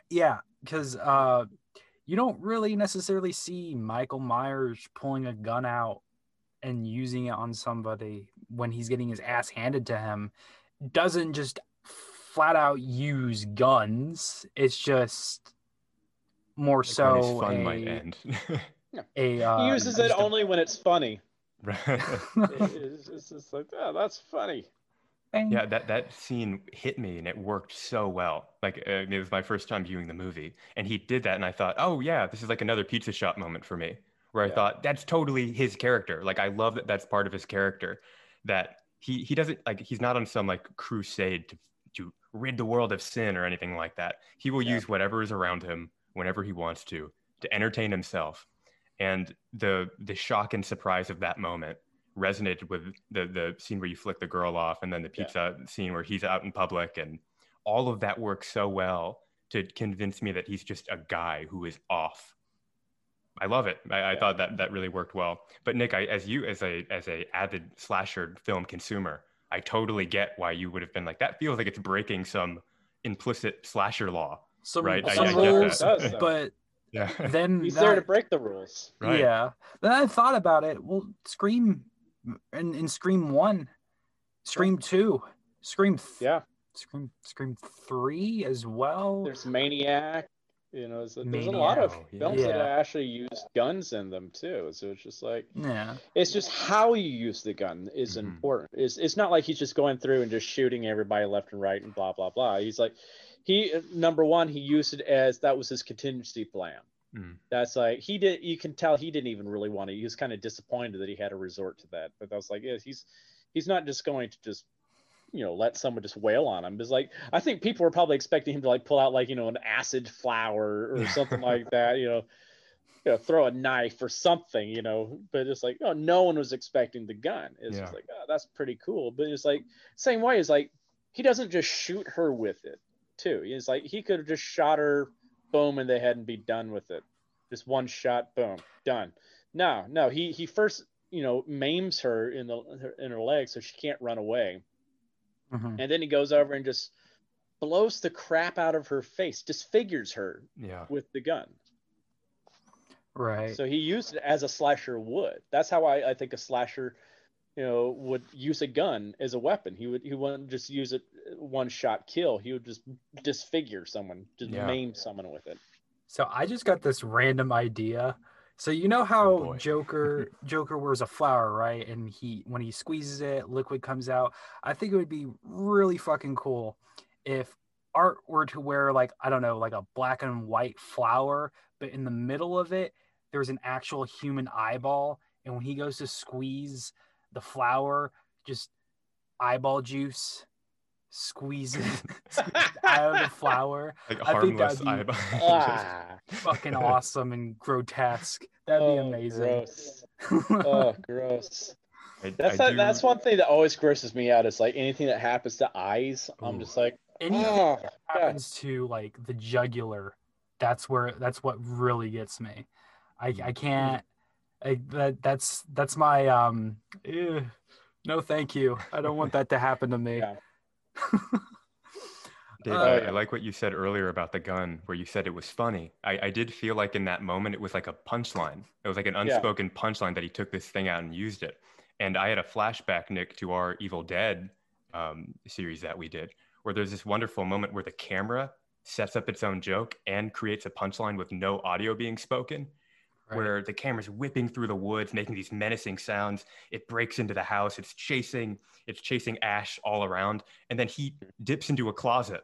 yeah, because uh you don't really necessarily see Michael Myers pulling a gun out and using it on somebody when he's getting his ass handed to him. Doesn't just flat out use guns. It's just more Like so fun a, might end. a uh, he uses it just a- only when it's funny. Right. It- it's, it's just like, oh, that's funny. bang. yeah, that that scene hit me and it worked so well. Like uh, it was my first time viewing the movie, and he did that, and I thought, oh yeah, this is like another pizza shop moment for me, where I thought that's totally his character. Like I love that that's part of his character. That he he doesn't like he's not on some like crusade to to rid the world of sin or anything like that. He will Yeah. use whatever is around him whenever he wants to to entertain himself. And the the shock and surprise of that moment resonated with the the scene where you flick the girl off and then the Yeah. pizza scene where he's out in public and all of that works so well to convince me that he's just a guy who is off i love it i, I Yeah. thought that that really worked well but nick I, as you as a as a avid slasher film consumer i totally get why you would have been like that feels like it's breaking some implicit slasher law some, Right, some I get rules, that. But yeah then He's there to break the rules. Right. yeah. Then I thought about it. Well, Scream in, in Scream one, Scream two, Scream th- Yeah. Scream Scream three as well. There's Maniac. You know, there's, there's a lot of Maniac. Films that actually use guns in them too. So it's just like yeah, it's just how you use the gun is Mhm. important. It's it's not like he's just going through and just shooting everybody left and right and blah blah blah. He's like he number one he used it as that was his contingency plan. Mm. That's like he did. You can tell he didn't even really want to. He was kind of disappointed that he had to resort to that. But I was like, yeah, he's he's not just going to just you know let someone just wail on him. It's like I think people were probably expecting him to like pull out like you know an acid flower or something like that. You know, you know, throw a knife or something. You know, but it's like oh, no one was expecting the gun. It's Yeah. just like oh, that's pretty cool. But it's like same way is like he doesn't just shoot her with it too. It's like he could have just shot her, boom, and they hadn't be done with it. Just one shot, boom, done. No, no, he he first you know maims her in the in her leg so she can't run away, Mhm. and then he goes over and just blows the crap out of her face, disfigures her yeah with the gun. right. So he used it as a slasher would. That's how I, I think a slasher, you know, would use a gun as a weapon. He would he wouldn't just use it uh, one shot kill. He would just disfigure someone, just Yeah. maim someone with it. So I just got this random idea. So you know Oh, how boy. Joker Joker wears a flower, right? And he when he squeezes it, liquid comes out. I think it would be really fucking cool if art were to wear like I don't know, like a black and white flower, but in the middle of it there's an actual human eyeball, and when he goes to squeeze the flower, just eyeball juice squeezes out of the flower. like I think that'd be- eyeball ah, Fucking awesome and grotesque. That'd be oh, amazing. Gross. Oh, gross. I- That's I that, do- that's one thing that always grosses me out. Is like anything that happens to eyes. I'm just like, Anything oh, that God. happens to like the jugular, that's where that's what really gets me. I I can't. I, that that's that's my um. eh, no, thank you. I don't want that to happen to me. Yeah. Dave, Uh, I. I like what you said earlier about the gun, where you said it was funny. I, I did feel like in that moment it was like a punchline. It was like an unspoken punchline that he took this thing out and used it. And I had a flashback, Nick, to our Evil Dead um, series that we did, where there's this wonderful moment where the camera sets up its own joke and creates a punchline with no audio being spoken. Right. Where the camera's whipping through the woods, making these menacing sounds. It breaks into the house. It's chasing, it's chasing Ash all around, and then he dips into a closet,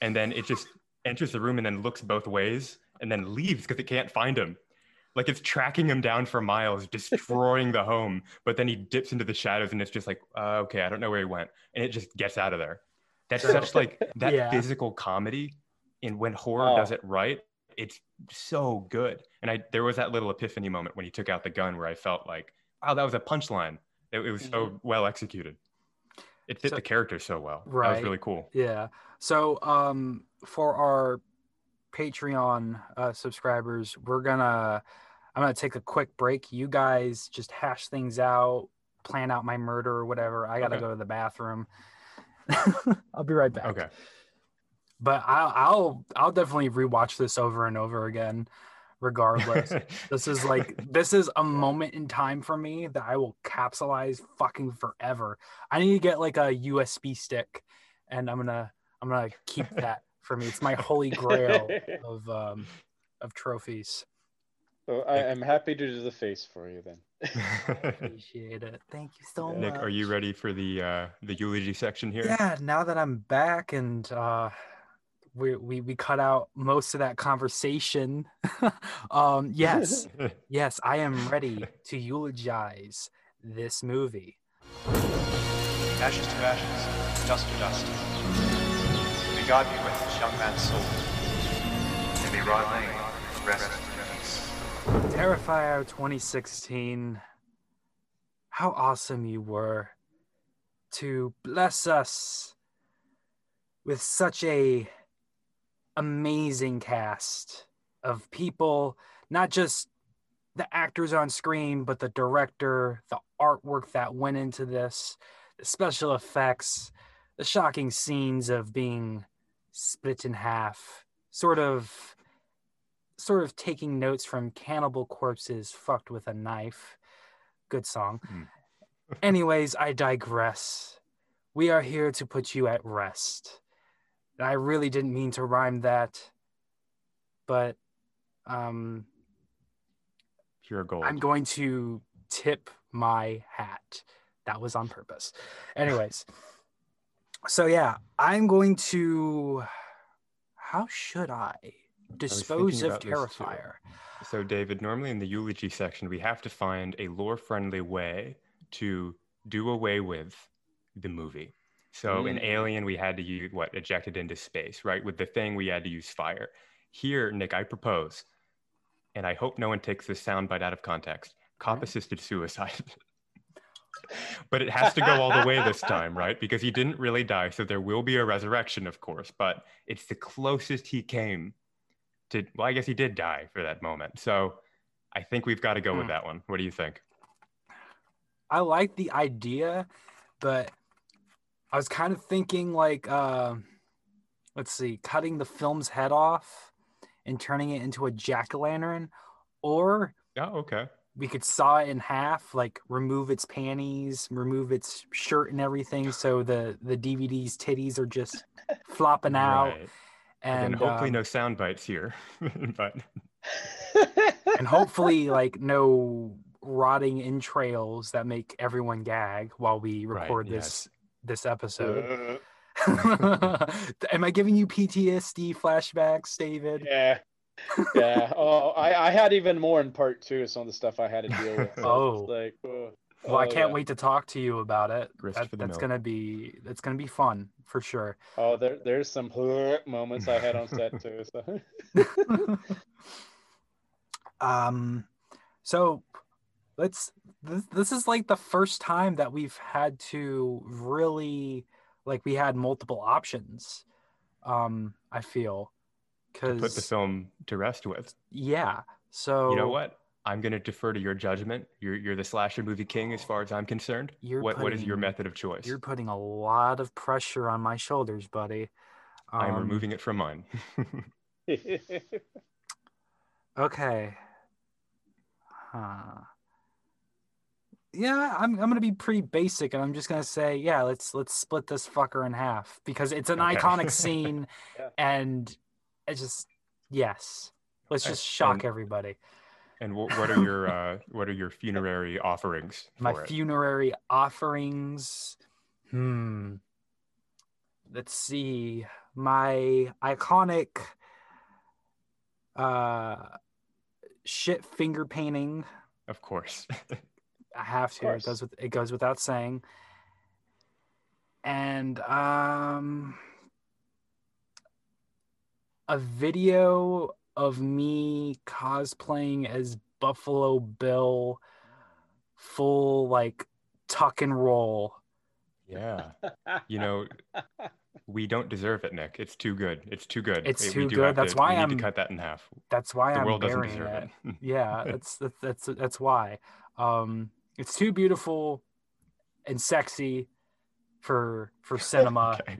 and then it just enters the room and then looks both ways and then leaves because it can't find him. Like it's tracking him down for miles, destroying the home. But then he dips into the shadows and it's just like, uh, okay, I don't know where he went, and it just gets out of there. That's such like that Yeah. physical comedy, and when horror Oh. does it right, it's so good. And I there was that little epiphany moment when he took out the gun where I felt like, wow, that was a punchline. It, it was so well executed. It fit So- the character so well. That was really cool. Yeah. So um for our Patreon uh subscribers, we're gonna I'm gonna take a quick break. You guys just hash things out, plan out my murder or whatever. I gotta Okay. go to the bathroom. I'll be right back. Okay. But I'll I'll I'll definitely rewatch this over and over again, regardless. this is like this is a moment in time for me that I will capsulize fucking forever. I need to get like a USB stick, and I'm gonna I'm gonna keep that for me. It's my holy grail of um of trophies. So I, I'm happy to do the face for you then. Appreciate it. Thank you so much. Nick, are you ready for the uh, the eulogy section here? Yeah, now that I'm back and uh we we, we cut out most of that conversation. um yes, yes, I am ready to eulogize this movie. Ashes to ashes, dust to dust. May God be with this young man's soul. And may Rod Lane rest in peace. Terrifier 2016. How awesome you were to bless us with such a amazing cast of people, not just the actors on screen, but the director, the artwork that went into this, the special effects, the shocking scenes of being split in half, sort of sort of taking notes from Cannibal Corpse's Fucked with a Knife. Good song. Mm. Anyways, I digress. We are here to put you at rest. I really didn't mean to rhyme that, but um, Pure gold. I'm going to tip my hat. That was on purpose. Anyways, so yeah, I'm going to. How should I dispose thinking of too. Terrifier? So, David, normally in the eulogy section, we have to find a lore friendly way to do away with the movie. So, in Mm. Alien, we had to use what? Ejected into space, right? With the thing, we had to use fire. Here, Nick, I propose, and I hope no one takes this soundbite out of context cop assisted suicide. but it has to go all the way this time, right? Because he didn't really die. So, there will be a resurrection, of course, but it's the closest he came to well i guess he did die for that moment so i think we've got to go with Hmm. that one what do you think I like the idea, but I was kind of thinking like, uh, let's see, cutting the film's head off and turning it into a jack o' lantern, or oh okay we could saw it in half, like remove its panties, remove its shirt and everything, so the the DVD's titties are just flopping out, Right. and and hopefully um, no sound bites here but and hopefully like no rotting entrails that make everyone gag while we Right, record yes. This this episode. Uh, Am I giving you PTSD flashbacks, David? yeah. Yeah. Oh, I, I had even more in part two. Some of the stuff I had to deal with. So Oh. like, oh, Well, I oh, can't yeah. wait to talk to you about it. That- that's mill. gonna be that's gonna be fun for sure. Oh, there, there's some moments I had on set too. So. um, so let's. This, this is like the first time that we've had to really like we had multiple options. Um, I feel to put the film to rest with yeah. So you know what i'm going to defer to your judgment you're, you're the slasher movie king as far as i'm concerned You're what, what is your method of choice You're putting a lot of pressure on my shoulders, buddy. I'm Um, removing it from mine. Okay. Huh. Yeah, I'm I'm gonna be pretty basic, and I'm just gonna say, yeah, let's let's split this fucker in half because it's an Okay. iconic scene, Yeah. and it's just yes, let's And- just shock and- everybody. and wh- what are your uh, what are your funerary offerings My it? funerary offerings. Hmm. Let's see. My iconic uh shit finger painting. Of course. I have to. It goes with it goes without saying. And um a video of me cosplaying as Buffalo Bill full like tuck and roll. yeah. You know, we don't deserve it, Nick. It's too good. It's too good. It's too we do good. That's to, why we need I'm- to cut that in half. That's why The I'm world doesn't deserve it. it. yeah, that's that's that's that's why. Um it's too beautiful and sexy for for cinema okay.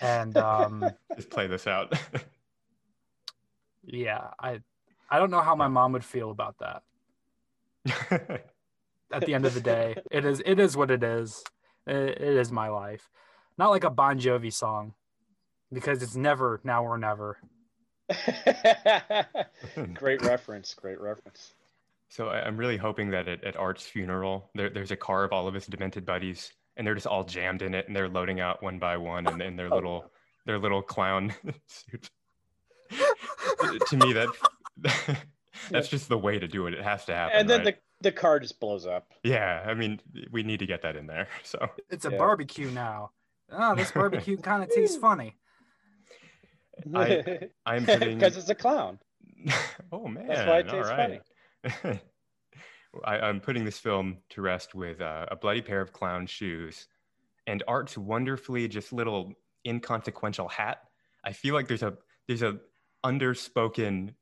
and um Just play this out. yeah i i don't know how my mom would feel about that at the end of the day it is it is what it is it, it is my life not like a bon jovi song because it's never now or never great reference. Great reference. So I- I'm really hoping that at, at Art's funeral, there, there's a car of all of his demented buddies, and they're just all jammed in it, and they're loading out one by one, and in their Oh, little their little clown suit. to me, that that's just the way to do it. It has to happen. and then right? the the car just blows up. yeah, I mean, we need to get that in there. So it's a Yeah. barbecue now oh this barbecue kind of tastes funny I I'm putting. because it's a clown. oh man, that's why it tastes right. I, I'm putting this film to rest with uh, a bloody pair of clown shoes and Art's wonderfully just little inconsequential hat. I feel like there's a there's a underspoken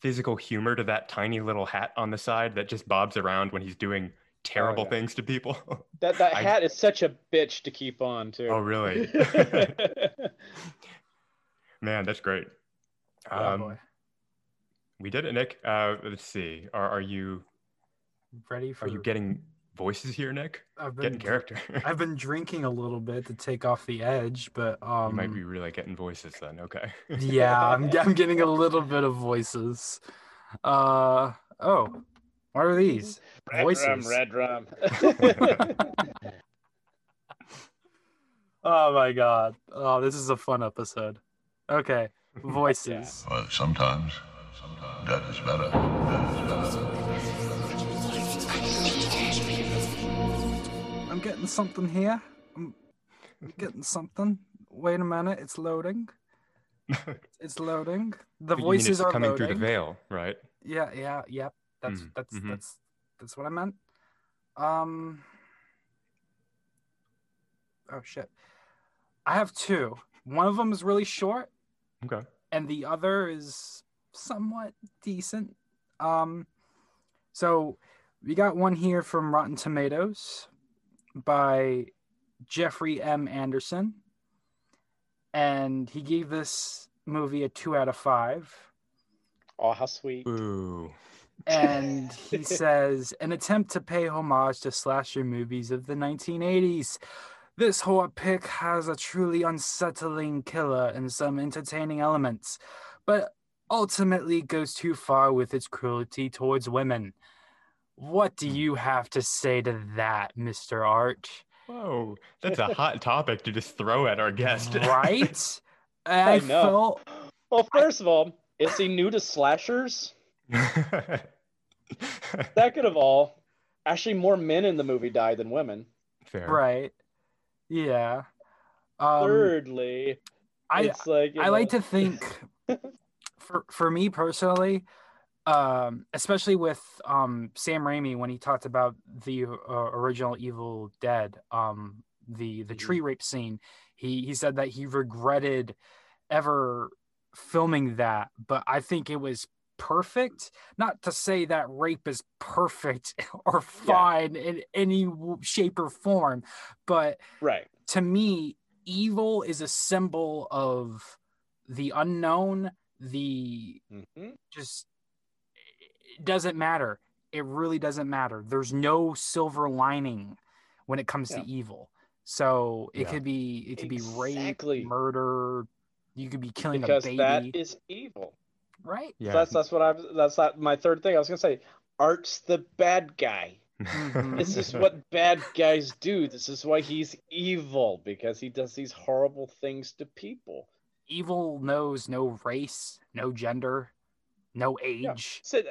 physical humor to that tiny little hat on the side that just bobs around when he's doing terrible yeah. things to people. That that I- hat is such a bitch to keep on too. oh really? Man, that's great. oh Um, boy we did it, Nick. Uh, let's see. Are are you ready for are you getting voices here, Nick? I've been, Getting character. I've been drinking a little bit to take off the edge, but um, you might be really getting voices then. Okay. yeah, I'm I'm getting a little bit of voices. Uh oh, what are these? red voices. drum, red drum. Oh my god. Oh, this is a fun episode. Okay, voices. Well, sometimes, sometimes that is better. That is better. I'm getting something here. I'm I'm getting something. Wait a minute, it's loading. It's loading. The You voices it's are coming loading. through the veil, right? Yeah, yeah, yep. That's Mhm, that's mhm. that's that's what I meant. Um Oh shit. I have two. One of them is really short Okay. and the other is somewhat decent. Um so we got one here from Rotten Tomatoes by Jeffrey M. Anderson. And he gave this movie a two out of five. oh, how sweet. Ooh. and he says an attempt to pay homage to slasher movies of the 1980s this horror pick has a truly unsettling killer and some entertaining elements but ultimately goes too far with its cruelty towards women what do you have to say to that mr art Whoa, that's a hot topic to just throw at our guest. right I i, know. felt Well, first of all, is he new to slashers? Second of all, actually, more men in the movie die than women. Fair. right yeah um, Thirdly, I, it's like you I like to think for for me personally, um, especially with um, Sam Raimi when he talked about the uh, original Evil Dead, um, the the Mhm. tree rape scene, he he said that he regretted ever filming that, but I think it was perfect. Not to say that rape is perfect or fine in any shape or form, but right. to me evil is a symbol of the unknown, the Mhm. just it doesn't matter. It really doesn't matter. There's no silver lining when it comes Yeah. to evil. So it Yeah. could be it could Exactly. be rape, murder. You could be killing Because a baby, that is evil. right? Yeah. That's that's what I was. That's not my third thing. I was gonna say, Art's the bad guy. Mhm. This is what bad guys do. This is why he's evil because he does these horrible things to people. Evil knows no race, no gender, no age. So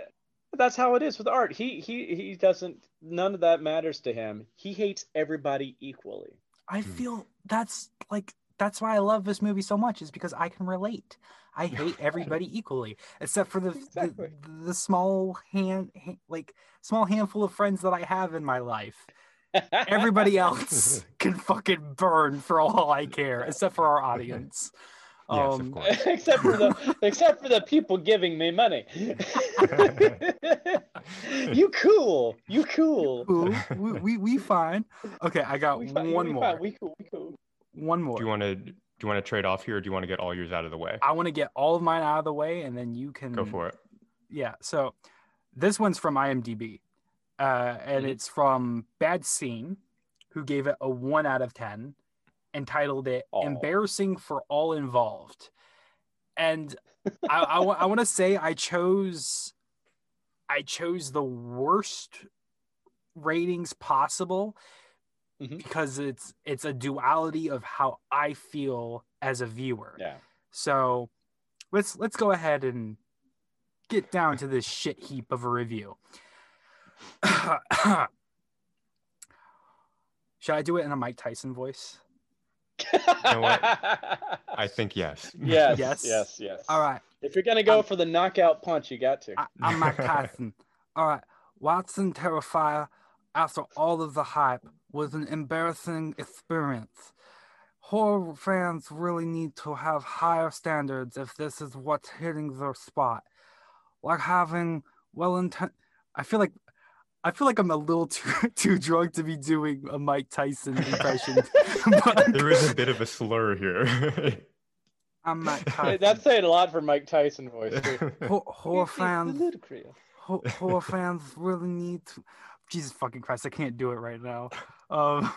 that's how it is with art. He he he doesn't. None of that matters to him. He hates everybody equally. I Hmm. feel that's like that's why I love this movie so much is because I can relate. I hate everybody equally, except for the Exactly. the, the small hand, like small handful of friends that I have in my life. Everybody else can fucking burn for all I care, except for our audience. Yes, Um, of course. except for the except for the people giving me money. you cool. You cool. Cool. we, we we fine. Okay, I got We fi- one we more. fi- We cool. We cool. One more. do you want to do you want to trade off here, or do you want to get all yours out of the way? I want to get all of mine out of the way, and then you can Go for it. Yeah. So this one's from IMDb, uh, and Mhm. it's from Bad Scene, who gave it a one out of ten, entitled it. "Embarrassing for All Involved." And I, I, I want to say I chose, I chose the worst ratings possible Mhm. because it's it's a duality of how I feel as a viewer. Yeah. So let's let's go ahead and get down to this shit heap of a review. Should I do it in a Mike Tyson voice? Know what? I think yes. yes, Yes? yes, yes, All right, If you're gonna go Um, for the knockout punch, you got to. I, I'm Mike Tyson. All right, Watson Terrifier, after all of the hype, was an embarrassing experience. Horror fans really need to have higher standards if this is what's hitting their spot. Like having well intent. I feel like I feel like I'm a little too too drunk to be doing a Mike Tyson impression. but There is a bit of a slur here. I'm Mike Tyson. That's saying a lot for Mike Tyson voice. Too. Ho- horror fans Ludicrous. ho- horror fans really need to jesus fucking christ i can't do it right now um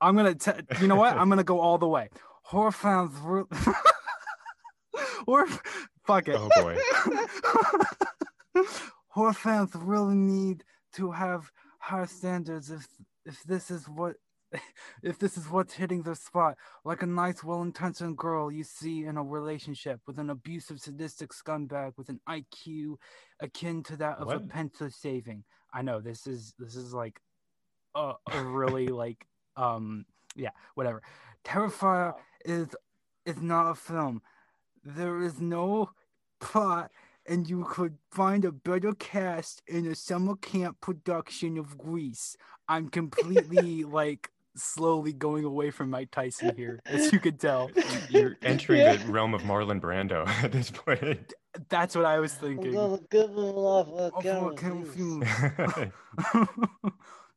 i'm gonna t- you know what i'm gonna go all the way horror fans re- or fuck it oh boy. horror fans really need to have high standards if if this is what if this is what's hitting the spot. Like a nice well-intentioned girl you see in a relationship with an abusive sadistic scumbag with an iq akin to that of a What? pencil saving i know this is this is like a, a really like um yeah whatever. Terrifier is is not a film. There is no plot and you could find a better cast in a summer camp production of Grease. I'm completely like slowly going away from Mike Tyson here, as you could tell. You're entering Yeah. the realm of Marlon Brando at this point. That's what I was thinking. Well, good love, Of what can with we.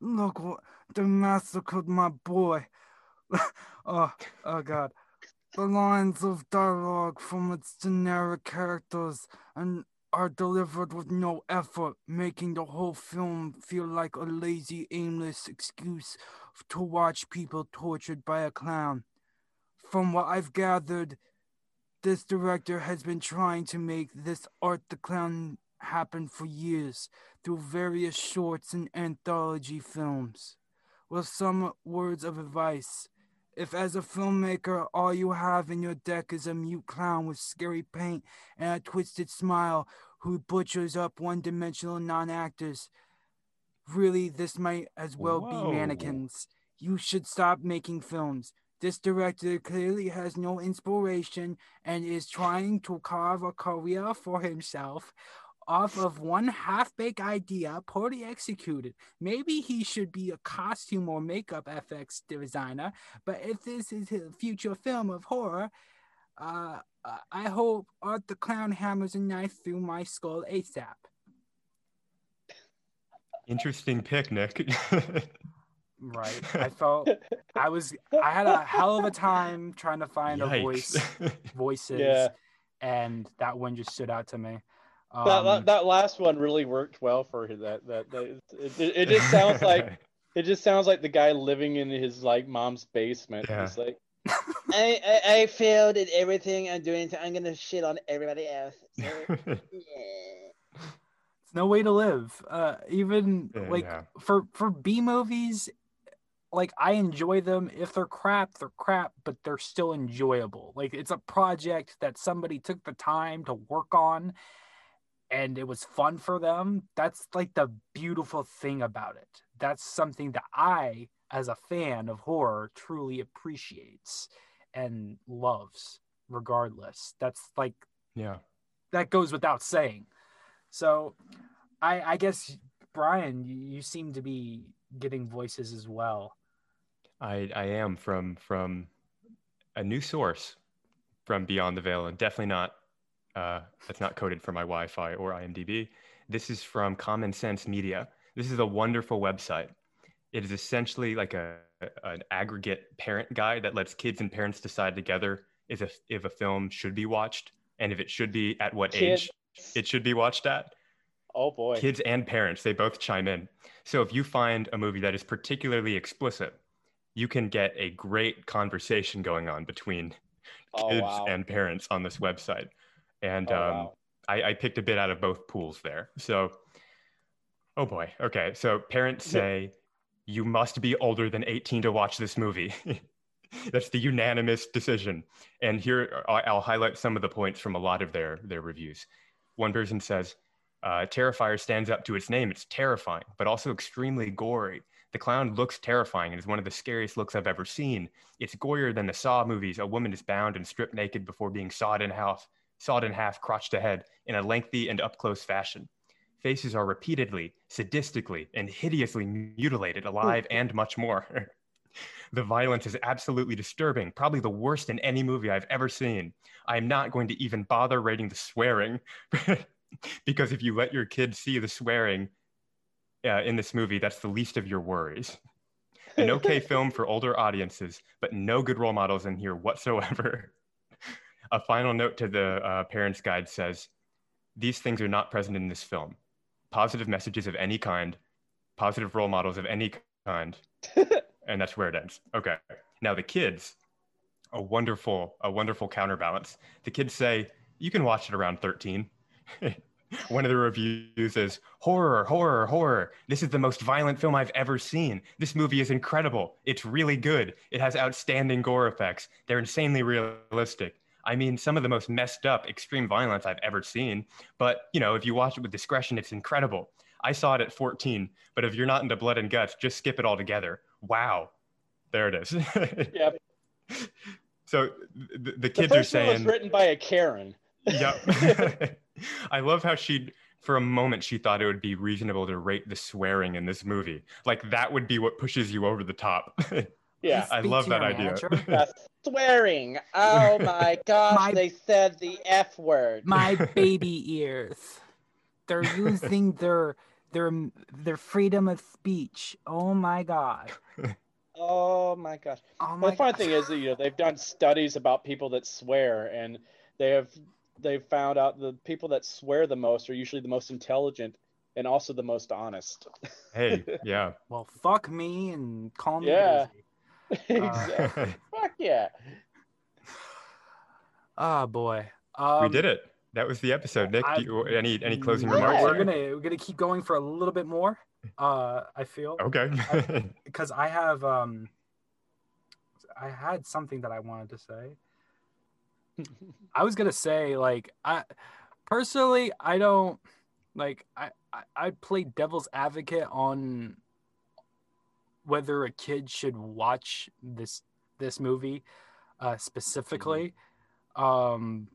Look what they massacred my boy. oh, oh God. The lines of dialogue from its generic characters and are delivered with no effort, making the whole film feel like a lazy, aimless excuse to watch people tortured by a clown. From what I've gathered, this director has been trying to make this Art the Clown happen for years through various shorts and anthology films. With some words of advice, if as a filmmaker all you have in your deck is a mute clown with scary paint and a twisted smile who butchers up one dimensional non actors, really this might as well Whoa. be mannequins. You should stop making films. This director clearly has no inspiration and is trying to carve a career for himself off of one half baked idea poorly executed. Maybe he should be a costume or makeup FX designer, but if this is his future film of horror, uh, I hope Art the Clown hammers a knife through my skull ASAP. Interesting pick, Nick. right. I felt I was I had a hell of a time trying to find a voice voices, Yeah. and that one just stood out to me. That, Um, that that last one really worked well for that. That, that it, it, it just sounds like it just sounds like the guy living in his like mom's basement. Yeah. He's like, I, I I failed at everything I'm doing, so I'm gonna shit on everybody else. So, yeah. it's no way to live. Uh, even Yeah, like yeah. for for B movies, like I enjoy them. If they're crap, they're crap, but they're still enjoyable. Like it's a project that somebody took the time to work on, and it was fun for them. That's like the beautiful thing about it. That's something that I, as a fan of horror, truly appreciates and loves. Regardless, that's like yeah. that goes without saying. So, I I guess Brian, you, you seem to be getting voices as well. I I am from from a new source from Beyond the Veil, and definitely not uh, that's not coded for my Wi-Fi or IMDb. This is from Common Sense Media. This is a wonderful website. It is essentially like a an aggregate parent guide that lets kids and parents decide together if a, if a film should be watched and if it should be at what age it should be watched at Oh boy. kids and parents they both chime in so if you find a movie that is particularly explicit you can get a great conversation going on between Oh, kids wow. and parents on this website and Oh, um, wow. I, I picked a bit out of both pools there so oh boy okay so parents say you must be older than 18 to watch this movie that's the unanimous decision and here I- i'll highlight some of the points from a lot of their their reviews one person says uh, Terrifier stands up to its name. It's terrifying, but also extremely gory. The clown looks terrifying and is one of the scariest looks I've ever seen. It's gorier than the Saw movies. A woman is bound and stripped naked before being sawed in half, sawed in half, crotch ahead, in a lengthy and up close fashion. Faces are repeatedly, sadistically, and hideously mutilated, alive, and much more. the violence is absolutely disturbing, probably the worst in any movie I've ever seen. I am not going to even bother rating the swearing. because if you let your kids see the swearing uh, in this movie, that's the least of your worries. An okay film for older audiences, but no good role models in here whatsoever. A final note to the uh, parents' guide says these things are not present in this film. Positive messages of any kind, positive role models of any kind, and that's where it ends. Okay. Now the kids, a wonderful, a wonderful counterbalance. The kids say you can watch it around 13. One of the reviews is horror, horror, horror. This is the most violent film I've ever seen. This movie is incredible. It's really good. It has outstanding gore effects. They're insanely realistic. I mean, some of the most messed up extreme violence I've ever seen. But, you know, if you watch it with discretion, it's incredible. I saw it at 14, but if you're not into blood and guts, just skip it altogether. Wow. There it is. Yeah. so the, the The kids are first one was written by a Karen. Yep. I love how she, for a moment, she thought it would be reasonable to rate the swearing in this movie. Like that would be what pushes you over the top. Yeah. I love that idea. manager. Swearing. Oh my gosh, My- they said the F word. My baby ears. They're using their their their freedom of speech. Oh my god. Oh my gosh. Oh Well, my the fun god. thing is that you know they've done studies about people that swear, and they have they've found out the people that swear the most are usually the most intelligent and also the most honest. hey, yeah. Well, fuck me and call me Yeah. busy. exactly. Fuck yeah. Oh boy. Um, we did it. That was the episode. Nick, I- do you, any any closing we're- remarks? We're gonna we're gonna keep going for a little bit more. Uh, I feel Okay. because I have um, I had something that I wanted to say. I was gonna say like I personally I don't like I I, I play devil's advocate on whether a kid should watch this this movie uh, specifically. Um,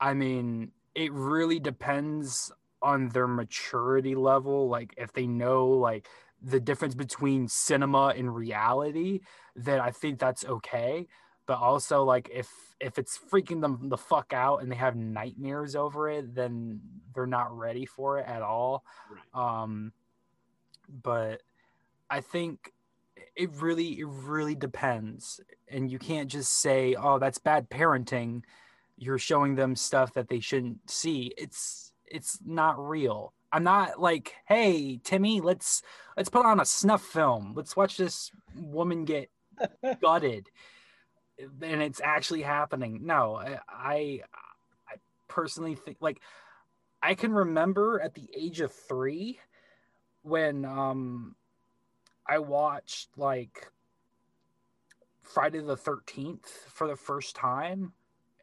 I mean, it really depends on their maturity level. Like if they know like the difference between cinema and reality, then I think that's okay. But also like if if it's freaking them the fuck out and they have nightmares over it, then they're not ready for it at all. Um, but I think it really it really depends. And you can't just say oh that's bad parenting. You're showing them stuff that they shouldn't see. It's it's not real. I'm not like hey timmy let's let's put on a snuff film. Let's watch this woman get gutted. And it's actually happening. No i i, I personally think like i can remember at the age of three when um I watched like Friday the 13th for the first time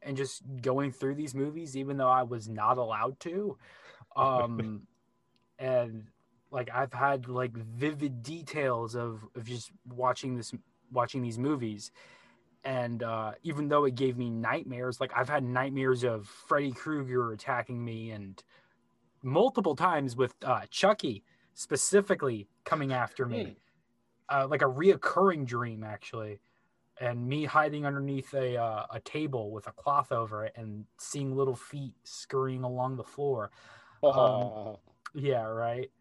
and just going through these movies even though I was not allowed to. Um and like I've had like vivid details of of just watching this watching these movies. And uh even though it gave me nightmares like I've had nightmares of Freddy Krueger attacking me and multiple times with uh Chucky specifically coming after me uh, like a reoccurring dream actually, and me hiding underneath a uh, a table with a cloth over it and seeing little feet scurrying along the floor. Um, yeah, right.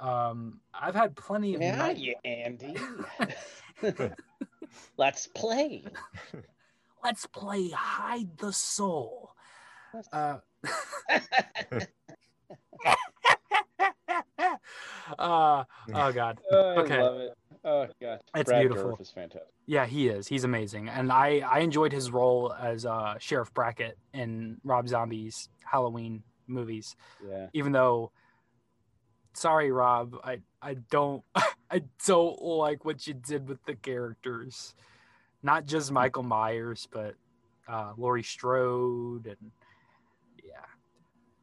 Um, I've had plenty of yeah, night- you Andy. Let's play. Let's play hide the soul. Uh, uh, oh god. Oh, Okay. I love it. Oh god, It's Brad beautiful. Dourif is fantastic. Yeah, he is. He's amazing, and I I enjoyed his role as uh, Sheriff Brackett in Rob Zombie's Halloween movies. Yeah. Even though, sorry, Rob, I I don't I don't like what you did with the characters, not just Michael Myers, but uh, Laurie Strode and yeah,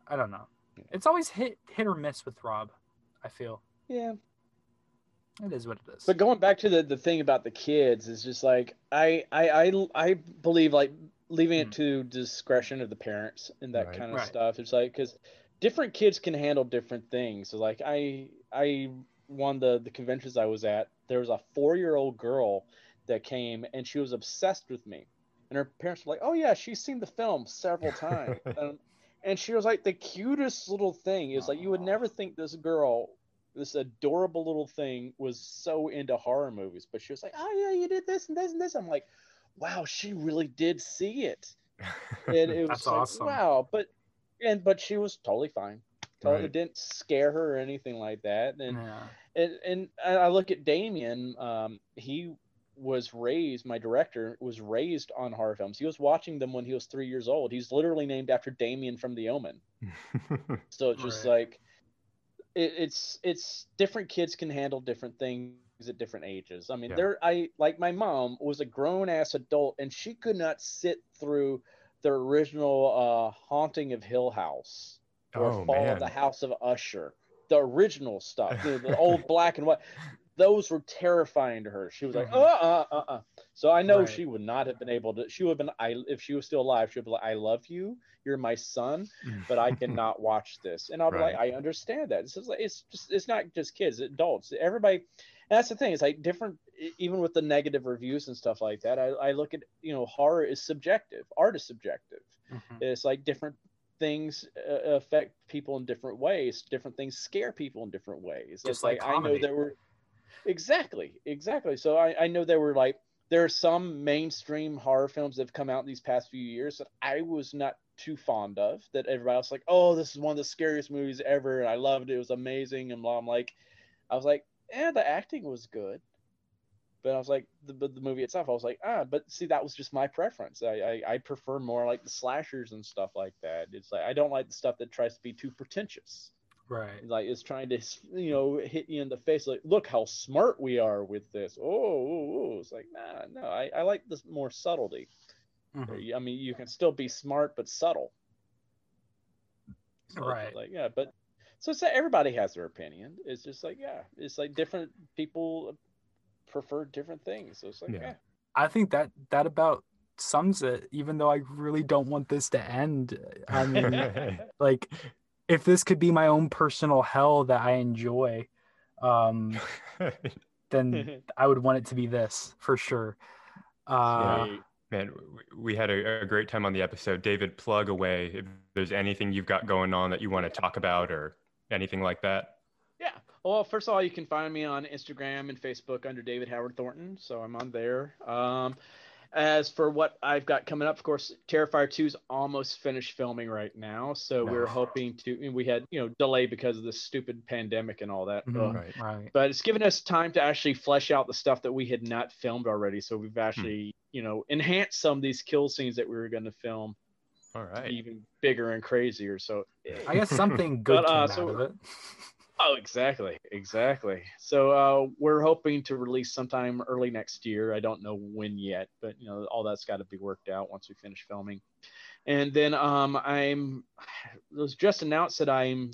I don't know. It's always hit hit or miss with Rob. I feel Yeah. It is what it is. But going back to the, the thing about the kids is just like I I I, I believe like leaving it Mm. to discretion of the parents and that Right. kind of Right. stuff. It's like because different kids can handle different things. So like I I one the the conventions I was at, there was a four year old girl that came and she was obsessed with me, and her parents were like, oh yeah, she's seen the film several times. um, and she was like the cutest little thing. It's like you would never think this girl this adorable little thing was so into horror movies, but she was like, "Oh yeah, you did this and this and this." I'm like, "Wow, she really did see it." And it was That's like, awesome. "Wow," but and but she was totally fine. Totally, Right. It didn't scare her or anything like that. And yeah. and and I look at Damien. Um, he was raised. My director was raised on horror films. He was watching them when he was three years old. He's literally named after Damien from The Omen. So it's just Right. like it, it's it's different kids can handle different things at different ages. I mean, Yeah. there I like my mom was a grown ass adult and she could not sit through the original uh Haunting of Hill House or Oh, Fall man. of the House of Usher. The original stuff, the, the old black and white. Those were terrifying to her. She was like, Mhm. uh, uh, uh, uh. So I know Right. she would not have been able to. She would have been. I if she was still alive, she would be like, I love you. You're my son but I cannot watch this. And I'll be like, I understand that. It's just like it's just it's not just kids, adults. Everybody and that's the thing, it's like different even with the negative reviews and stuff like that. I, I look at you know, horror is subjective, art is subjective. Mhm. It's like different things uh, affect people in different ways. Different things scare people in different ways. Just it's like like, I know there were exactly, exactly. So I, I know there were like there are some mainstream horror films that have come out these past few years that I was not too fond of. That everybody else like, oh, this is one of the scariest movies ever, and I loved it. It was amazing, and. I'm like, I was like, yeah, the acting was good, but I was like, the the movie itself, I was like, ah, but see, that was just my preference. I, I I prefer more like the slashers and stuff like that. It's like I don't like the stuff that tries to be too pretentious Right. like it's trying to you know hit you in the face like look how smart we are with this oh, oh, oh. it's like nah no I, I like this more subtlety Mhm. i mean you can still be smart but subtle So Right. like yeah but so it's like everybody has their opinion it's just like yeah it's like different people prefer different things so it's like Yeah. yeah, I think that that about sums it. Even though I really don't want this to end. I mean, like, if this could be my own personal hell that I enjoy, um, then I would want it to be this for sure. Uh, Sweet. Man, we had a, a great time on the episode. David, plug away if there's anything you've got going on that you want to talk about or anything like that. Yeah. Well, first of all, you can find me on Instagram and Facebook under David Howard Thornton. So I'm on there. Um, as for what I've got coming up, of course, Terrifier 2 is almost finished filming right now. So we're hoping to, we had, you know, delay because of the stupid pandemic and all that. Mhm, Ugh. Right. Right. but it's given us time to actually flesh out the stuff that we had not filmed already. So Hmm. we've actually, you know, enhanced some of these kill scenes that we were going to film All to right. be even bigger and crazier. So, I guess something good But, uh, came so- out of it. oh, exactly, exactly. So uh, we're hoping to release sometime early next year. I don't know when yet, but you know, all that's got to be worked out once we finish filming. And then um, I'm it was just announced that I'm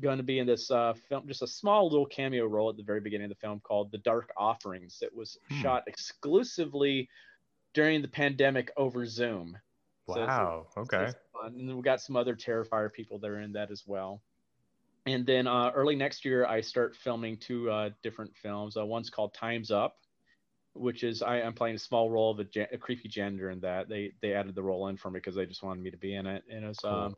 going to be in this uh, film, just a small little cameo role at the very beginning of the film called "The Dark Offerings." That was Hmm. shot exclusively during the pandemic over Zoom. So it's- Wow. Okay. it's. And then we got some other Terrifier people that are in that as well. And then uh, early next year, I start filming two uh, different films. Uh, one's called Time's Up, which is I, I'm playing a small role of a, ja- a creepy janitor in that. They they added the role in for me because they just wanted me to be in it. And it's Cool. um,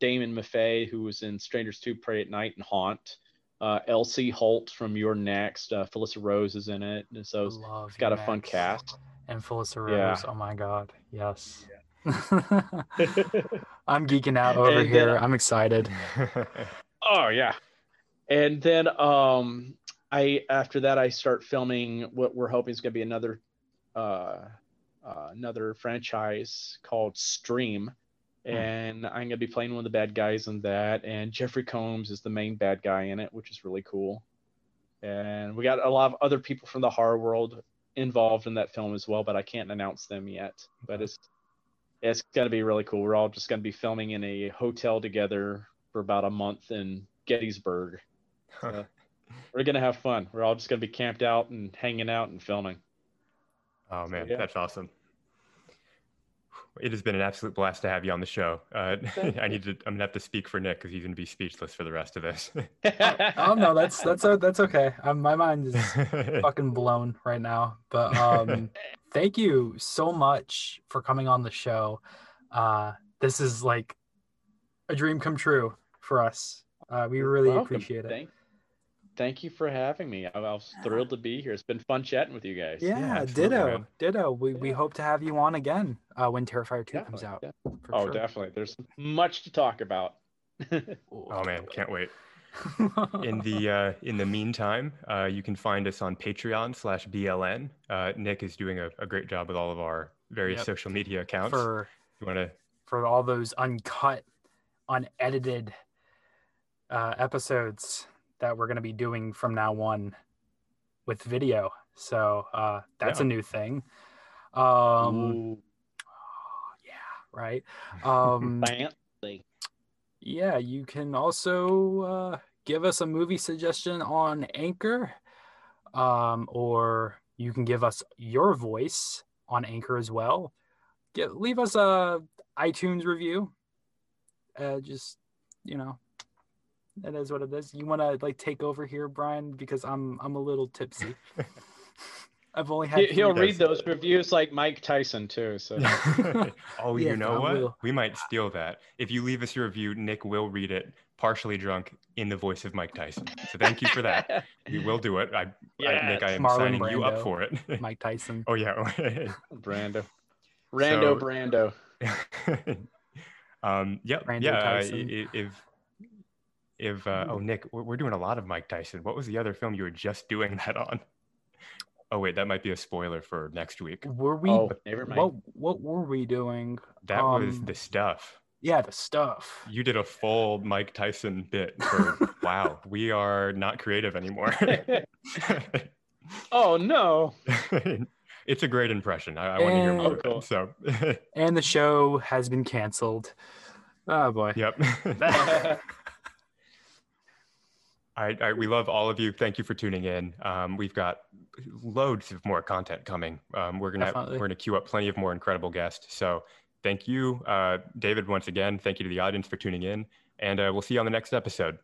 Damian Maffei, who was in Strangers 2, Prey at Night, and Haunt. Uh, L.C. Holt from You're Next. Uh, Felissa Rose is in it. And so it's got a fun cast. And Yeah. Rose. Oh my God. Yes. I'm geeking out over And here. I'm excited. Oh yeah. And then um I after that I start filming what we're hoping is going to be another uh, uh another franchise called Stream and I'm going to be playing one of the bad guys in that and Jeffrey Combs is the main bad guy in it which is really cool. And we got a lot of other people from the horror world involved in that film as well but I can't announce them yet. But it's it's going to be really cool. We're all just going to be filming in a hotel together for about a month in Gettysburg. So we're going to have fun. We're all just going to be camped out and hanging out and filming. Oh man, yeah. that's awesome. It has been an absolute blast to have you on the show. Uh, I need to. I'm gonna have to speak for Nick because he's gonna be speechless for the rest of this. Oh no, that's that's uh, that's okay. Um, my mind is fucking blown right now. But um, thank you so much for coming on the show. Uh, this is like a dream come true for us. Uh, we really Welcome. appreciate it. Thank, thank you for having me. I, I was thrilled to be here. It's been fun chatting with you guys. yeah, absolutely, ditto, man. ditto. We we hope to have you on again uh, when Terrifier two comes out. def- for Oh, sure. definitely. There's much to talk about. oh man, can't wait. In the uh, in the meantime, uh, you can find us on Patreon slash BLN. Uh, Nick is doing a, a great job with all of our various Yep. social media accounts. for you want to? for all those uncut, unedited uh, episodes that we're going to be doing from now on with video. So uh, that's Yeah. a new thing. Um, Ooh, yeah, right. Um, yeah, you can also uh, give us a movie suggestion on Anchor, um, or you can give us your voice on Anchor as well. Get, leave us a iTunes review. Uh, just you know, that is what it is. You want to like take over here, Brian, because I'm I'm a little tipsy. I've only had. He, he'll read those reviews like Mike Tyson too. So oh, Yeah, you know I what? will. We might steal that. If you leave us your review, Nick will read it partially drunk in the voice of Mike Tyson. So thank you for that. We will do it. I, I Nick, I am Marlon signing you up for it. Mike Tyson. oh yeah. Brando. Rando So- Brando. um, yeah, Brando yeah. Tyson. if if uh, oh Nick, we're, we're doing a lot of Mike Tyson. What was the other film you were just doing that on? Oh wait, that might be a spoiler for next week. Were we? Oh, never mind. what what were we doing? That was Um, the stuff. Yeah, the stuff. You did a full Mike Tyson bit. For, wow, we are not creative anymore. oh no. it's a great impression. I, I want to hear more. Oh, cool. So, And the show has been canceled. Oh boy. yep. I, I, we love all of you. Thank you for tuning in. Um, we've got loads of more content coming. Um, we're gonna Definitely. we're gonna queue up plenty of more incredible guests. So thank you, uh, David, once again. Thank you to the audience for tuning in, and uh, we'll see you on the next episode.